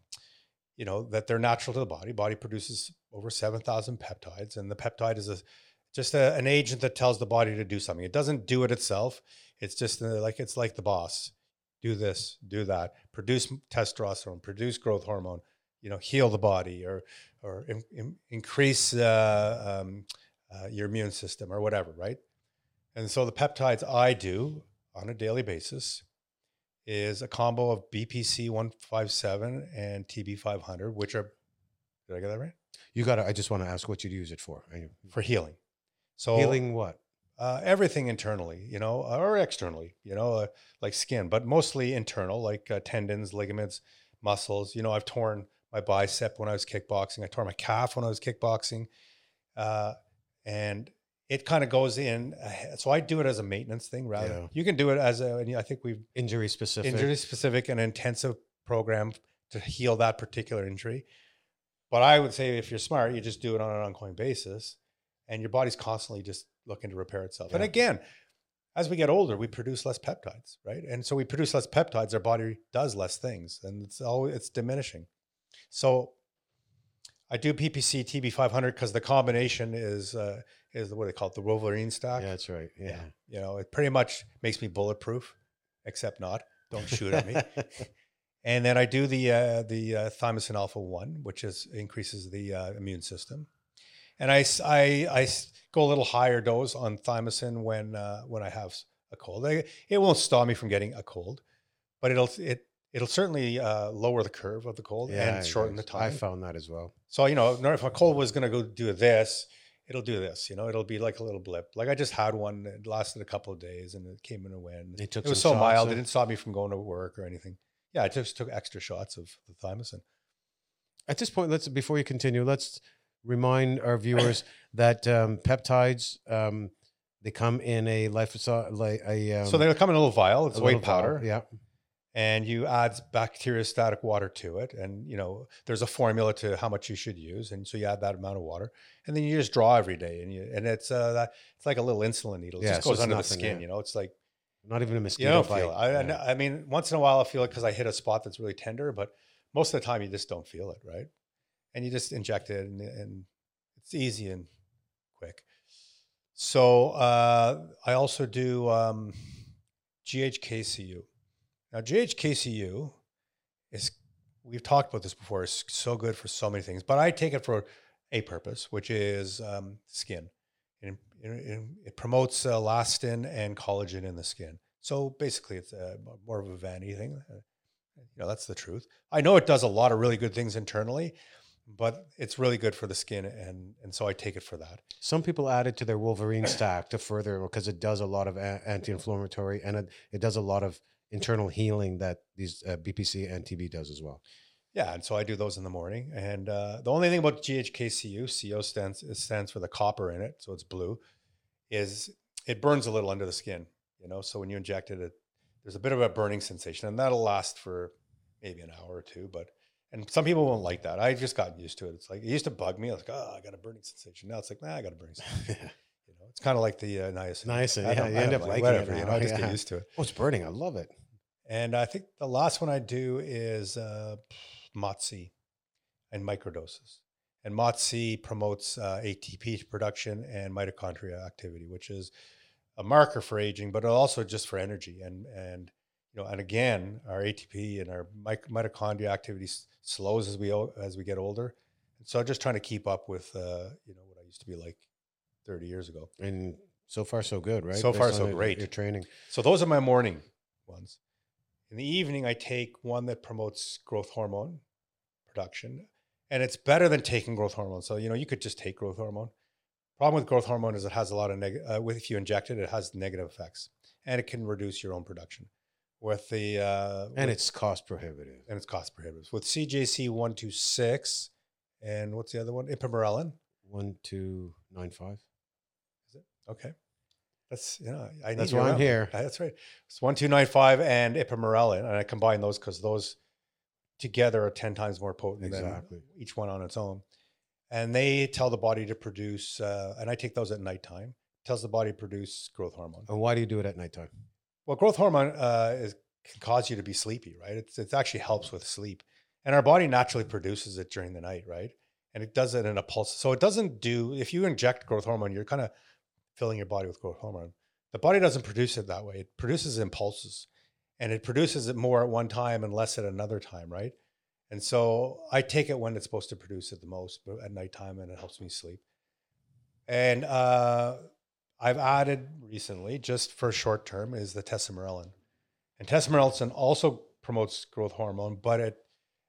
you know, that they're natural to the body. Body produces over 7,000 peptides, and the peptide is a, just a, an agent that tells the body to do something. It doesn't do it itself. It's just uh, like it's like the boss. Do this, do that. Produce testosterone, produce growth hormone. You know, heal the body, or or in, in- increase uh, um, uh, your immune system, or whatever. Right. And so the peptides I do on a daily basis is a combo of BPC 157 and TB 500, which are did I get that right? You got to. I just want to ask what you'd use it for. For healing. So Healing what? uh, everything internally, you know, or externally, you know, uh, like skin, but mostly internal, like uh, tendons, ligaments, muscles. You know, I've torn my bicep when I was kickboxing. I tore my calf when I was kickboxing, uh, and it kind of goes in. So I do it as a maintenance thing rather. Yeah. You can do it as a. And I think we've Injury specific. injury specific and intensive program to heal that particular injury. But I would say if you're smart, you just do it on an ongoing basis, and your body's constantly just looking to repair itself. And again, as we get older, we produce less peptides, right? And so we produce less peptides, our body does less things, and it's always it's diminishing. So I do BPC TB500 because the combination is uh, is what they call it, the Wolverine stack. Yeah, that's right. Yeah. You know, it pretty much makes me bulletproof, except not. Don't shoot at me. And then I do the uh, the uh, thymosin alpha one, which is increases the uh, immune system. And I, I, I go a little higher dose on thymosin when uh, when I have a cold. I- it won't stop me from getting a cold, but it'll it it'll certainly uh, lower the curve of the cold and shorten the time. I found that as well. So you know, if a cold was going to go do this, it'll do this. You know, it'll be like a little blip. Like I just had one. It lasted a couple of days, and it came and it went. They took It was so mild; it didn't stop me from going to work or anything. Yeah, I just took extra shots of the thymosin. At this point, let's before you continue, let's remind our viewers that um, peptides um, they come in a life like a um, so they come in a little vial. It's a white little vial, powder, Yeah, and you add bacteriostatic water to it. And you know, there's a formula to how much you should use, and so you add that amount of water, and then you just draw every day, and you and it's uh, that it's like a little insulin needle. It Yeah, just goes it's under the skin. You know, it's like not even a mosquito you don't bite. feel it. I, I yeah. I mean, once in a while I feel it because I hit a spot that's really tender, but most of the time you just don't feel it, right? And you just inject it, and, and it's easy and quick. So uh, I also do um, GHKCU. Now GHKCU is we've talked about this before, is so good for so many things, but I take it for a purpose, which is um, skin. It, it, it promotes elastin and collagen in the skin. So basically, it's uh, more of a vanity thing. Uh, You know, that's the truth. I know it does a lot of really good things internally, but it's really good for the skin, and and so I take it for that. Some people add it to their Wolverine stack to further because it does a lot of a- anti-inflammatory and it, it does a lot of internal healing that these uh, BPC and TB does as well. Yeah, and so I do those in the morning. And uh, the only thing about GHKCU, CO stands stands for the copper in it, so it's blue, is it burns a little under the skin. You know, so when you inject it, it there's a bit of a burning sensation, and that'll last for maybe an hour or two. But and some people won't like that. I've just gotten used to it. It's like it used to bug me. I was like, oh, I got a burning sensation. Now it's like, nah, I got a burning sensation. It's kind of like the uh, niacin. Niacin, I yeah, you I end up like- liking it whatever. You know, I just yeah. get used to it. Oh, it's burning. I love it. And I think the last one I do is uh, and microdoses. And MOTS promotes uh, ATP production and mitochondria activity, which is a marker for aging, but also just for energy. And and you know, and again, our ATP and our mic- mitochondria activity s- slows as we o- as we get older. And so, just trying to keep up with uh, you know what I used to be like thirty years ago. And so far, so good, right? So far, so your- great. Your training. So those are my morning ones. In the evening, I take one that promotes growth hormone production, and it's better than taking growth hormone. So you know, you could just take growth hormone. Problem with growth hormone is it has a lot of negative. Uh, with if you inject it, it has negative effects, and it can reduce your own production. With the uh, And with- it's cost prohibitive. and it's cost prohibitive. With CJC one two six, and what's the other one? Ipamorelin. One, two, nine, five. Okay. That's you know I need That's why I'm number. here. Uh, That's right. It's one two nine five and ipamorelin, and I combine those because those together are ten times more potent Exactly. than each one on its own. And they tell the body to produce, uh, and I take those at nighttime. Tells the body to produce growth hormone. And why do you do it at nighttime? Well, growth hormone uh, is, can cause you to be sleepy, right? It's, it actually helps with sleep, and our body naturally produces it during the night, right? And it does it in a pulse. So it doesn't do. If you inject growth hormone, you're kind of filling your body with growth hormone. The body doesn't produce it that way. It produces impulses, and it produces it more at one time and less at another time, right? And so I take it when it's supposed to produce it the most, at nighttime, and it helps me sleep. And uh, I've added recently, just for short term, is the tesamorelin. And tesamorelin also promotes growth hormone, but it,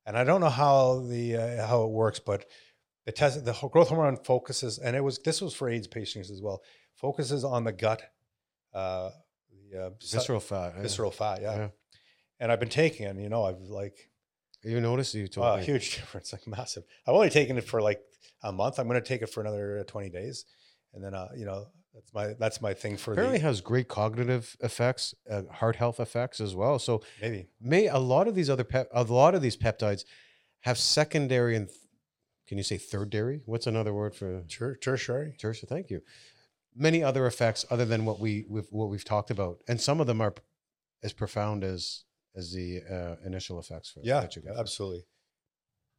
and I don't know how the uh, how it works, but the tes- the growth hormone focuses, and it was this was for AIDS patients as well, focuses on the gut, uh, the uh, Visceral fat. eh? visceral fat, yeah. Yeah. And I've been taking it, and you know, I've like You noticed you told me. huge difference, like massive. I've only taken it for like a month. I'm going to take it for another 20 days, and then uh, you know, That's my that's my thing for Apparently the has great cognitive effects, uh, heart health effects as well. So maybe. may a lot of these other pep, a lot of these peptides have secondary and th- can you say third dairy? What's another word for Ter- tertiary. tertiary? Thank you. Many other effects other than what we we've, what we've talked about, and some of them are as profound as as the uh, initial effects. For, Yeah, that you get. absolutely.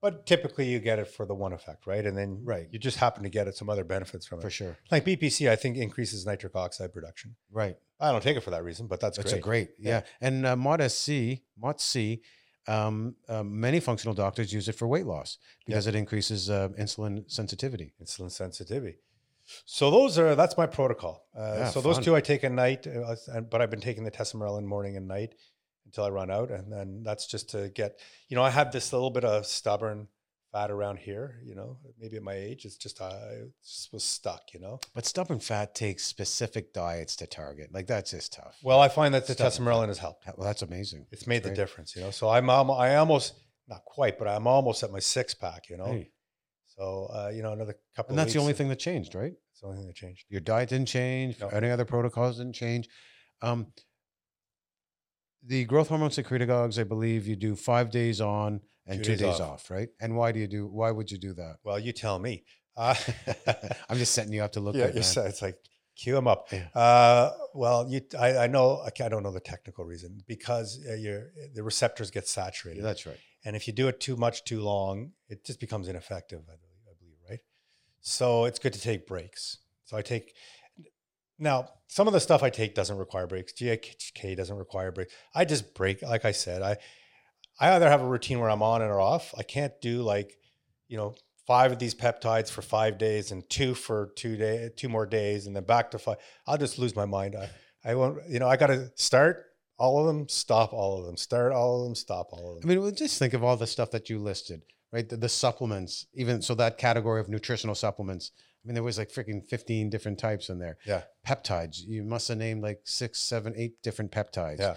But typically, you get it for the one effect, right? And then Right. you just happen to get it some other benefits from it for sure. Like BPC, I think increases nitric oxide production. Right. I don't take it for that reason, but that's, That's great. a great, yeah. Yeah. And uh, Mod SC, Mod C, um, uh, many functional doctors use it for weight loss because it increases uh, insulin sensitivity. insulin sensitivity. So those are that's my protocol. Uh, Yeah, so those fun. two I take at night, uh, but I've been taking the tesamorelin morning and night until I run out, and then that's just to get. You know, I have this little bit of stubborn fat around here. You know, maybe at my age, it's just I just was stuck. You know. But stubborn fat takes specific diets to target. Like that's just tough. Well, I find that the Stubborn tesamorelin has helped. Well, that's amazing. It's made the difference. You know, so I'm almo- I almost not quite, but I'm almost at my six pack. You know, Hey, so uh, you know another couple. and that's the only thing that changed, right? It's the only thing that changed. Your diet didn't change. No. Any other protocols didn't change. Um, the growth hormone secretagogues, I believe, you do five days on and Two two, days days, off. off. right? And why do you do? Why would you do that? Well, you tell me. Uh, I'm just setting you up to look yeah, man. it's like cue them up. Yeah. Uh, well, you, I, I know, I don't know the technical reason because uh, your the receptors get saturated, Yeah, that's right. and if you do it too much, too long, it just becomes ineffective. I believe, I believe, right? So it's good to take breaks. So I take now some of the stuff I take doesn't require breaks. GHK doesn't require breaks. I just break, like I said, I I either have a routine where I'm on and or off. I can't do like, you know, five of these peptides for five days and two for two day, two more days, and then back to five. I'll just lose my mind. I, I won't, you know, I got to start all of them, stop all of them, start all of them, stop all of them. I mean, just think of all the stuff that you listed, right? The, the supplements, even so that category of nutritional supplements. I mean, there was like freaking 15 different types in there. Yeah. Peptides. You must have named like six, seven, eight different peptides. Yeah.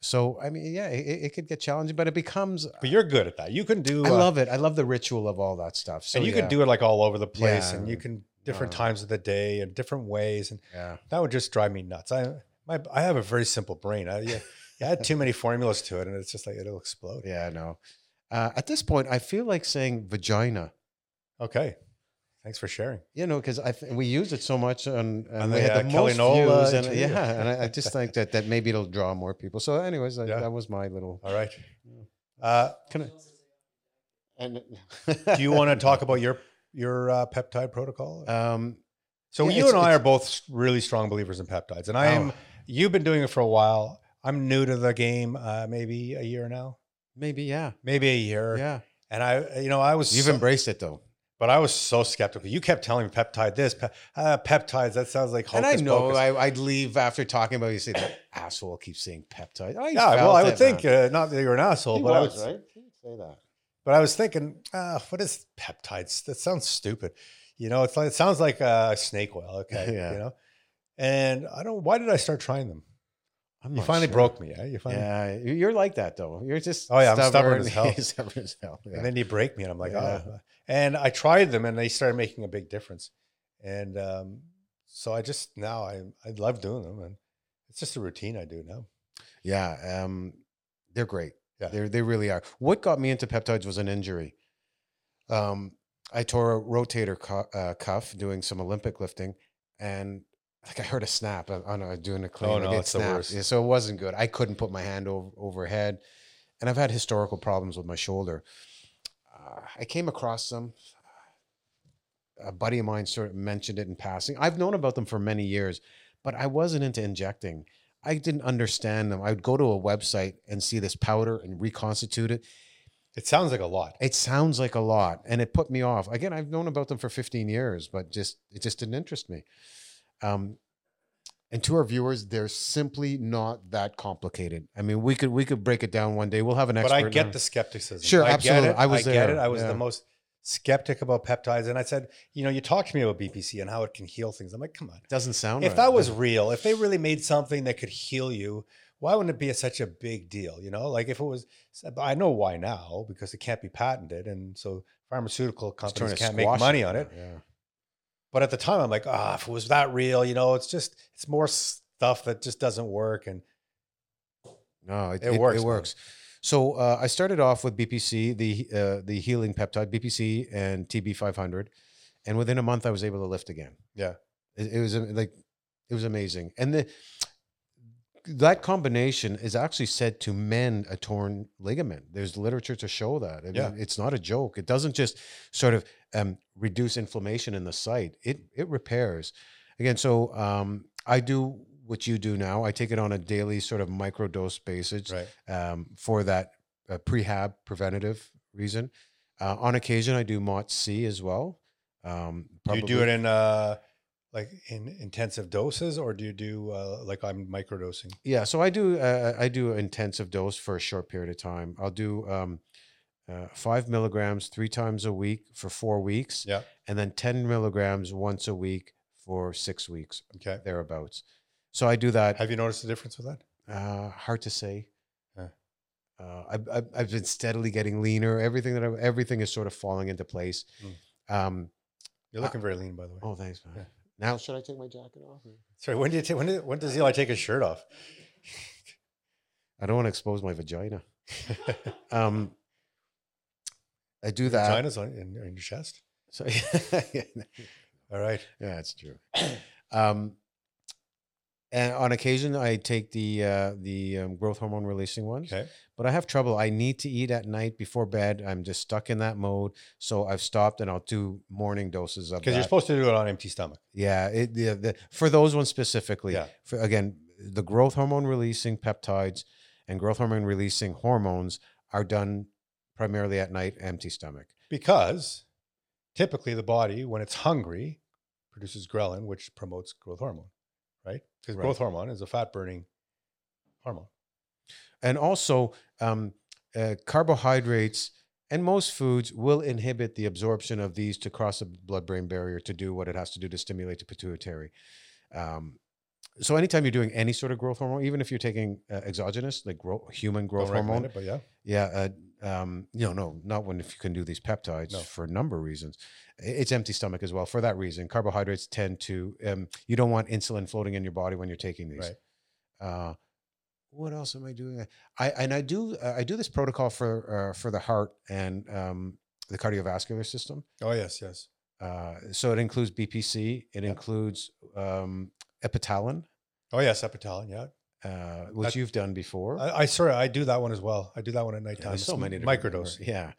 So, I mean, yeah, it, it could get challenging, but it becomes, But you're good at that. You can do. I uh, love it. I love the ritual of all that stuff. So, and you yeah, can do it like all over the place, Yeah. and you can different Uh, times of the day and different ways, and Yeah. that would just drive me nuts. I my I have a very simple brain. I yeah, you add too many formulas to it, and it's just like it'll explode. Yeah, I know. Uh, at this point, I feel like saying vagina. Okay, thanks for sharing. You know, because I th- we use it so much, and, and, And we the, had uh, the Kelly most Nola views, and yeah, and I, I just think that that maybe it'll draw more people. So, anyways, I, Yeah. that was my little. All right. Uh, Can I? And do you want to talk about your your uh, peptide protocol? Um, so yeah, you and I are both really strong believers in peptides, and I am. Oh. You've been doing it for a while. I'm new to the game, uh, maybe a year now, maybe, yeah, maybe a year. yeah. And I, you know, I was You've so- embraced it though, But I was so skeptical. You kept telling me peptide this, pe- uh, peptides. That sounds like and I know. I, I'd leave after talking about. it. You say that asshole keeps saying peptide. I yeah, well, I would it, think uh, not that you're an asshole, He but I was, was, right. Would say that. but I was thinking, uh, what is peptides? That sounds stupid. You know, it's like it sounds like uh, snake oil. Okay, Yeah. you know, and I don't. Why did I start trying them? I'm You finally sure. broke me. Eh? You finally, Yeah, you- you're like that though. You're just Oh, yeah, I'm stubborn as hell. stubborn as hell. Yeah. and then you break me, and I'm like, Yeah. oh. And I tried them, and they started making a big difference. And um, so I just now I I love doing them, and it's just a routine I do now. Yeah, um, they're great. Yeah. They they really are. What got me into peptides was an injury. Um, I tore a rotator cu- uh, cuff doing some Olympic lifting, and like I heard a snap on, on uh, doing a clean. Oh, like, no, it it's the snapped. worst. Yeah, so it wasn't good. I couldn't put my hand over overhead, and I've had historical problems with my shoulder. Uh, I came across them. A buddy of mine sort of mentioned it in passing. I've known about them for many years, but I wasn't into injecting. I didn't understand them. I would go to a website and see this powder and reconstitute it. It sounds like a lot. It sounds like a lot, and it put me off. Again, I've known about them for 15 years, but just it just didn't interest me. Um, and to our viewers, they're simply not that complicated. I mean, we could we could break it down one day. We'll have an expert. But. I get on- the skepticism. Sure, I absolutely. Get it. I was get there, it. I was yeah. the most skeptic about peptides, and I said, you know, you talk to me about BPC and how it can heal things. I'm like, come on. doesn't sound. If right. that was real, if they really made something that could heal you, why wouldn't it be a, such a big deal? You know, like if it was, I know why now because it can't be patented, and so pharmaceutical companies can't make money on it. Yeah. But at the time, I'm like, ah, if it was that real, you know, it's just it's more stuff that just doesn't work. And No, it, It it, works, It man. works. So uh, I started off with BPC, the uh, the healing peptide, BPC and TB 500, and within a month I was able to lift again. yeah, It, it was like it was amazing, and the that combination is actually said to mend a torn ligament. There's literature to show that. I mean, Yeah. it's not a joke. It doesn't just sort of um, reduce inflammation in the site. It it repairs. Again, so um, I do what you do now. I take it on a daily sort of microdose basis right. um, for that uh, prehab preventative reason. Uh, on occasion, I do MOT C as well. Um, Do you do it in uh, like in intensive doses, or do you do uh, like I'm microdosing? Yeah, so I do. Uh, I do intensive dose for a short period of time. I'll do um, uh, five milligrams three times a week for four weeks, Yeah. and then ten milligrams once a week for six weeks Okay. thereabouts. So I do that. Have you noticed the difference with that? Uh, hard to say. Uh, I've, I've I've been steadily getting leaner. Everything that I, everything is sort of falling into place. Um, You're looking very lean, by the way. oh, thanks, man. Yeah. Now should I take my jacket off? or- Sorry, when do you ta- when did, when does Eli take his shirt off? I don't want to expose my vagina. Um, I do that. Vagina's on in, in your chest. So All right. Yeah, that's true. Um, and on occasion, I take the uh, the um, growth hormone releasing ones, Okay. but I have trouble. I need to eat at night before bed. I'm just stuck in that mode, so I've stopped, and I'll do morning doses of Because you're supposed to do it on empty stomach. yeah, it, the, the, for those ones specifically. Yeah. For, again, the growth hormone releasing peptides and growth hormone releasing hormones are done primarily at night, empty stomach. Because typically the body, when it's hungry, produces ghrelin, which promotes growth hormone, right? Because Right. growth hormone is a fat burning hormone. and also um, uh, carbohydrates and most foods will inhibit the absorption of these to cross the blood-brain barrier to do what it has to do to stimulate the pituitary. Um, so anytime you're doing any sort of growth hormone, even if you're taking uh, exogenous, like gro- human growth hormone, it, but yeah. yeah, uh, um, no, no, not when if you can do these peptides No. for a number of reasons. It's empty stomach as well for that reason. Carbohydrates tend to um, you don't want insulin floating in your body when you're taking these. Right. Uh, what else am I doing? I and I do uh, I do this protocol for uh, for the heart and um, the cardiovascular system. Oh yes, yes. Uh, so it includes BPC. It Yeah. includes um, epitalin, Oh yes, epitalin. Yeah. uh, which That- you've done before. I, I sorry, I do that one as well. I do that one at Yeah, nighttime. there's so many microdose. Yeah.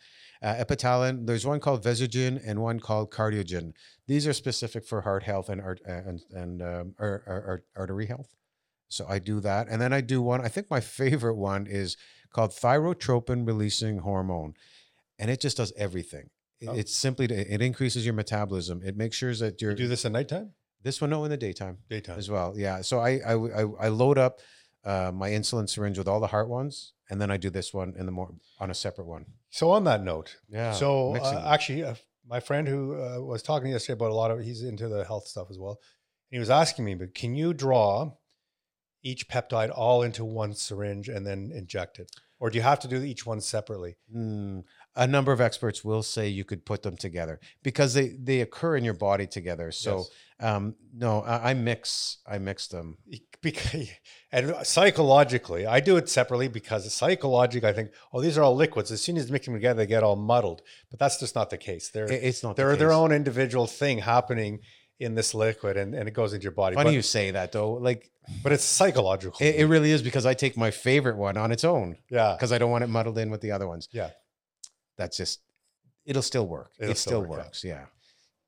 Uh, epitalin. There's one called Vesugen and one called Cardiogen. These are specific for heart health and art, and and um, ar- ar- ar- artery health. So I do that, and then I do one. I think my favorite one is called thyrotropin releasing hormone, and it just does everything. It- Oh. It's simply it increases your metabolism. It makes sure that you're You do this at nighttime, this one no in the daytime daytime. as well. Yeah. So I I I, I load up uh, my insulin syringe with all the heart ones, and then I do this one in the mor- on a separate one. So on that note, Yeah. so uh, actually, uh, my friend who uh, was talking yesterday about a lot of he's into the health stuff as well. He was asking me, but can you draw each peptide all into one syringe and then inject it, or do you have to do each one separately? Mm, a number of experts will say you could put them together because they they occur in your body together. So Yes. Um, no, I, I mix I mix them. because and psychologically i do it separately because psychologically i think oh these are all liquids as soon as you mix them together they get all muddled but that's just not the case they're it's not. the they're their own individual thing happening in this liquid and, and it goes into your body Funny but, you say that though. Like but it's psychological it, it really is because I take my favorite one on its own yeah because I don't want it muddled in with the other ones. Yeah. That's just it'll still work. It'll it still still work, yeah. works. Yeah.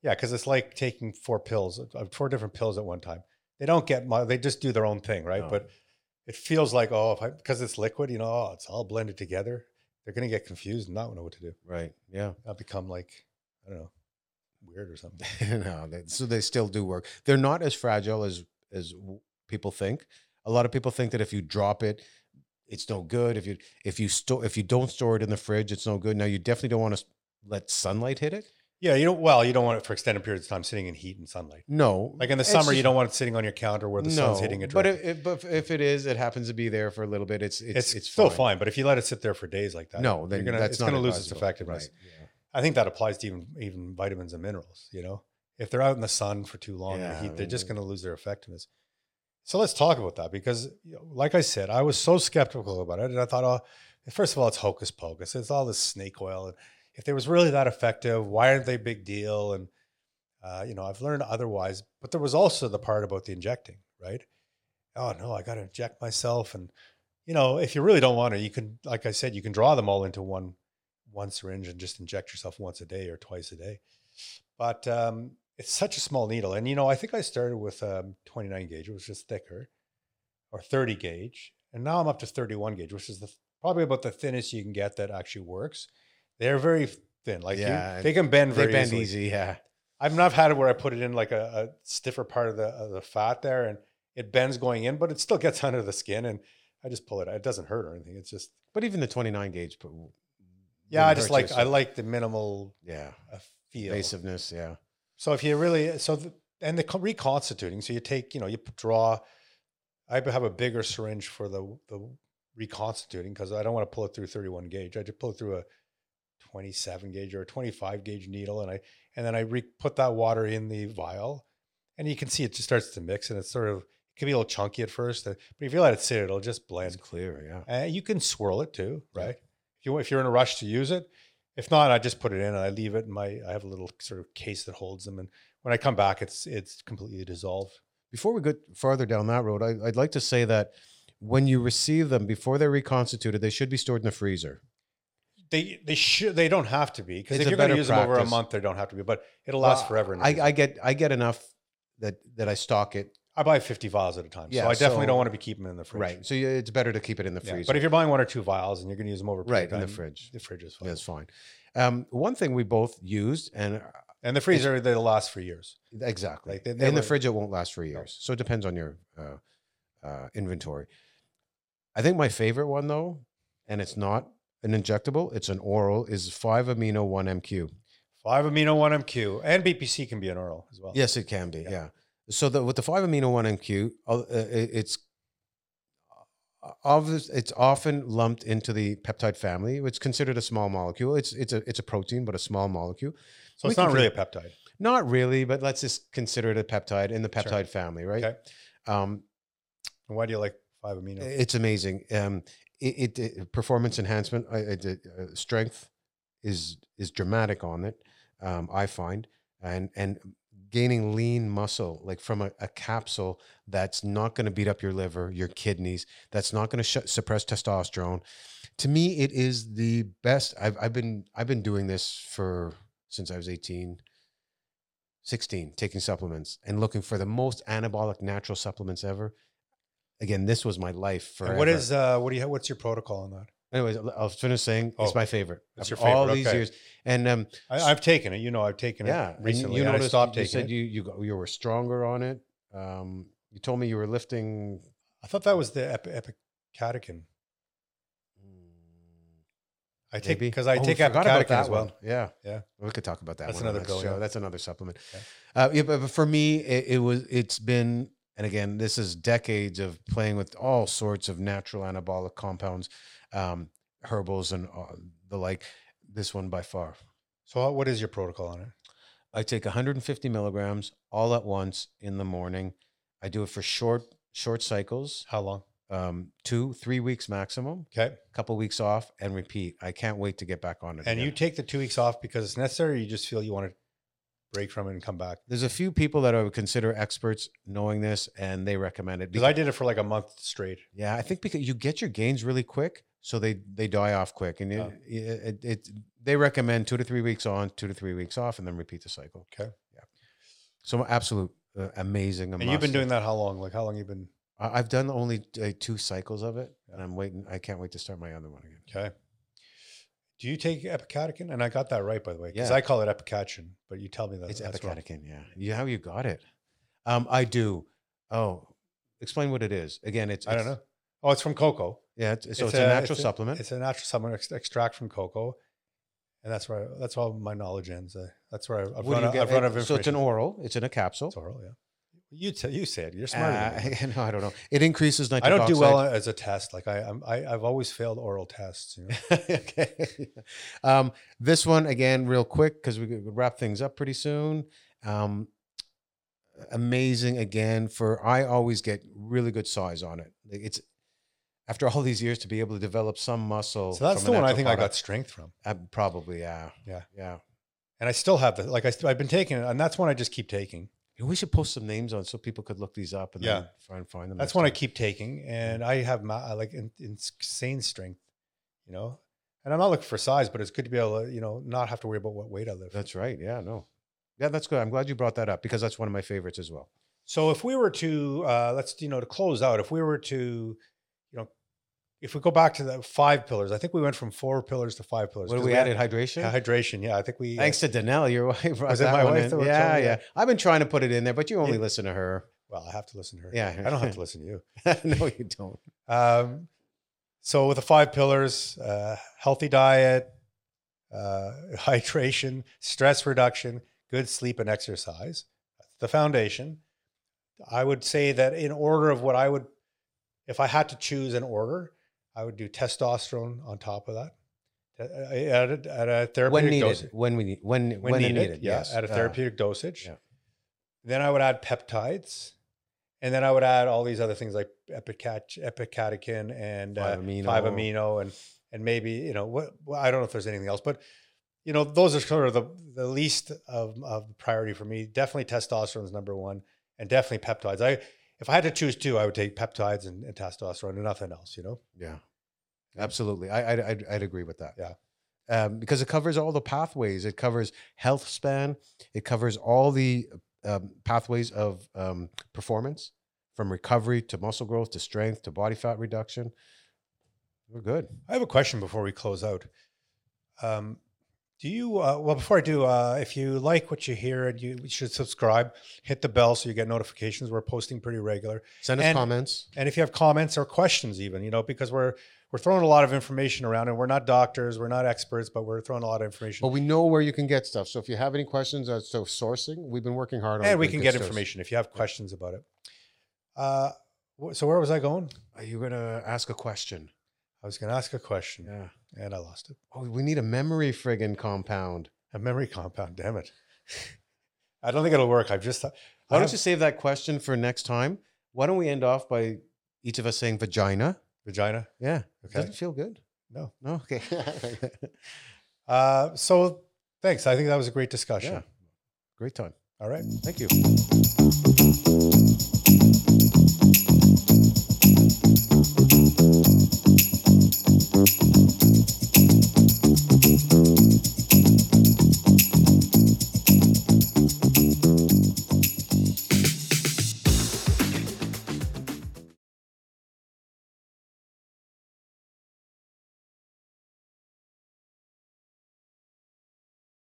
Yeah because it's like taking four pills uh, four different pills at one time they don't get mu- they just do their own thing right No. but it feels like oh if I, because it's liquid you know oh it's all blended together they're going to get confused and not know what to do Right. Yeah. I'll become like I don't know weird or something. no, they, so they still do work. They're not as fragile as as people think. A lot of people think that if you drop it, it's no good. If you if you store if you don't store it in the fridge, it's no good. Now you definitely don't want to let sunlight hit it. Yeah, you don't. Well, you don't want it for extended periods of time sitting in heat and sunlight. No, Like in the summer, you don't want it sitting on your counter where the sun's hitting it. But if, if, but if it is, it happens to be there for a little bit. It's it's it's, it's, still fine. But if you let it sit there for days like that, No, you're then gonna, that's it's not going to lose its effectiveness. Right, yeah. I think that applies to even even vitamins and minerals. You know, if they're out in the sun for too long in the Yeah, heat, they're just going to lose their effectiveness. So let's talk about that because, like I said, I was so skeptical about it, and I thought, oh, first of all, it's hocus pocus. It's all this snake oil, and if they was really that effective, why aren't they big deal? And uh, you know, I've learned otherwise. But there was also the part about the injecting, right? Oh no, I got to inject myself, and you know, if you really don't want to, you can, like I said, you can draw them all into one one syringe and just inject yourself once a day or twice a day. But um, it's such a small needle, and you know, I think I started with um, 29 gauge, which is thicker, or 30 gauge, and now I'm up to 31 gauge, which is the probably about the thinnest you can get that actually works. They're very thin, like you- Yeah, they can bend They very bend easily. easy. Yeah. I've not had it where I put it in like a, a stiffer part of the of the fat there, and it bends going in, but it still gets under the skin, and I just pull it. It doesn't hurt or anything. It's just But even the 29 gauge. but yeah, I just like you, I like the minimal Yeah. uh, feel. Evasiveness. Yeah. So if you really so the, and the reconstituting, so you take you know you draw. I have a bigger syringe for the the reconstituting because I don't want to pull it through 31 gauge. I just pull it through a 27 gauge or a 25 gauge needle, and I and then I re- put that water in the vial, and you can see it just starts to mix, and it's sort of it can be a little chunky at first, uh, but if you let it sit, it'll just It's blend. clear. Yeah. Uh, you can swirl it too, Yeah. right? If you if you're in a rush to use it, if not, I just put it in and I leave it in my. I have a little sort of case that holds them, and when I come back, it's it's completely dissolved. Before we go farther down that road, I, I'd like to say that when you receive them before they're reconstituted, they should be stored in the freezer. They they should they don't have to be because if you're going to use them over a month, they don't have to be, but it'll last Well, forever. I. I get I get enough that that I stock it I buy 50 vials at a time, Yeah, so I definitely so- don't want to be keeping them in the fridge. right. So it's better to keep it in the Yeah. But if you're buying one or two vials and you're going to use them over a right period in the fridge, the fridge is fine. that's fine. Um, one thing we both used, and uh, And the freezer they'll last for years. exactly Like, they in never- the fridge, it won't last for years. So it depends on your uh, uh, inventory. I think my favorite one though, and it's not an injectable; it's an oral. Is five amino one MQ. Five amino one MQ and BPC can be an oral as well. Yes, it can be. Yeah. Yeah. So the, with the five amino one MQ, uh, it's uh, obvious. It's often lumped into the peptide family. It's considered a small molecule. It's it's a it's a protein, but a small molecule. so we it's not really a peptide. Not really, but let's just consider it a peptide in the Sure. peptide family, right? Okay. Um, why do you like five amino? it's amazing. Um, it, it, it- performance enhancement, uh, strength is is dramatic on it. Um, I find and and gaining lean muscle like from a, a capsule that's not going to beat up your liver, your kidneys. That's not going to sh- suppress testosterone. To me, it is the best. I've I've been I've been doing this for since I was eighteen. 16 taking supplements and looking for the most anabolic natural supplements ever again this was my life for And what is uh what do you what's your protocol on that? anyways i'll finish saying Oh, it's my favorite it's your all favorite, these okay. years and um I, I've taken it. You know, I've taken yeah it and recently. you and I noticed stopped you taking said it. you you got, you were stronger on it um you told me you were lifting I thought that was the epi- epicatechin. I take maybe. because I Oh, take forgot about epicatechin that as well. one. yeah Yeah. we could talk about that That's one on another that show. yeah. that's another supplement Okay. uh, yeah but, but for me it, it was it's been and again this is decades of playing with all sorts of natural anabolic compounds um herbals and uh, the like this one by far So what is your protocol on it? I take 150 milligrams all at once in the morning. I do it for short short cycles, How long? um, two three weeks maximum. Okay. Couple weeks off and repeat. I can't wait to get back on it. And you take the two weeks off because it's necessary. Or you just feel you want to break from it and come back. there's a few people that I would consider experts knowing this, and they recommend it. Because I did it for like a month straight. yeah, I think because you get your gains really quick, so they they die off quick, and it, Oh. it, it, they recommend two to three weeks on, two to three weeks off, and then repeat the cycle. Okay. Yeah. So absolute uh, amazing. And you've been doing that how long? Like how long you been? I- I've done only uh, two cycles of it, and I'm waiting. I can't wait to start my other one again. Okay. Do you take epicatechin? And I got that right, by the way, because Yeah. I call it epicatechin, but you tell me that It's that's wrong. epicatechin, yeah. You how you got it? Um, I do. Oh, explain what it is. Again, it's I don't it's- know. Oh, it's from cocoa. Yeah, it's, so it's, a, natural supplement. It's a natural supplement ex- extract from cocoa, and that's where that's all my knowledge ends. Uh, that's where I've What run. you out- get? I've run out of It- so it's an oral. It's in a capsule. It's oral, yeah. You t- you said you're smarter. than. Uh, no, I don't know. It increases nitric I don't do well as a test. Like I, I'm, I, I've always failed oral tests. You know? okay. Um, this one again, real quick, because we could wrap things up pretty soon. Um, amazing again for I always get really good size on it. It's after all these years to be able to develop some muscle. So that's the one I think I got strength from. uh, probably, yeah, Yeah. yeah. And I still have the like I I've been taking it, and that's one I just keep taking. Yeah, We should post some names on so people could look these up and Yeah. then try and find them. That's one I keep taking, and I have my I like in, insane strength, you know. And I'm not looking for size, but it's good to be able to, you know, not have to worry about what weight I lift. That's right. Yeah, no. Yeah, that's good. I'm glad you brought that up because that's one of my favorites as well. So if we were to uh, let's you know to close out, if we were to, if we go back to the five pillars, I think we went from four pillars to five pillars. What we had- added? Hydration? yeah, hydration. Yeah, I think we. Thanks to Danelle, your wife. Was it my wife Yeah, yeah. I've been trying to put it in there, but you only It- listen to her. well, I have to listen to her. Yeah. I don't have to listen to you. no, you don't. Um, so with the five pillars, uh, healthy diet, uh, hydration, stress reduction, good sleep and exercise, that's the foundation. I would say that in order of what I would, if I had to choose an order, I would do testosterone on top of that. Uh, At a, at a therapeutic When needed. dosage. When we need. When when, When needed. needed, yeah, yes. at a Uh, therapeutic dosage. yeah. Then I would add peptides. And then I would add all these other things like epicat- epicatechin and uh, 5-amino. 5-amino and and maybe you know what well, I don't know if there's anything else, but you know those are sort of the the least of of priority for me. Definitely testosterone is number one, and definitely peptides. I if I had to choose two, I would take peptides and, and testosterone and nothing else. You know, Yeah, absolutely. I, I'd, I'd, I'd agree with that. Yeah. Um, because it covers all the pathways. It covers health span. It covers all the um, pathways of um, performance, from recovery to muscle growth to strength to body fat reduction. We're good. I have a question before we close out. Do you uh, well before I do? Uh, if you like what you hear, and you should subscribe, hit the bell so you get notifications. We're posting pretty regular. Send us And- comments. and if you have comments or questions even you know because we're we're throwing a lot of information around and we're not doctors we're not experts but we're throwing a lot of information But we know where you can get stuff. So if you have any questions as to sourcing, we've been working hard on. and we can get stuff. information if you have questions about it uh so where was i going Are you gonna ask a question? i was going to ask a question Yeah. And i lost it Oh, we need a memory friggin' compound. a memory compound damn it i don't think it'll work i've just Why don't you save that question for next time? Why don't we end off by each of us saying vagina? vagina Yeah. Okay. Doesn't it feel good? no No. Okay. uh so thanks i think that was a great discussion yeah. Great time. all right Thank you.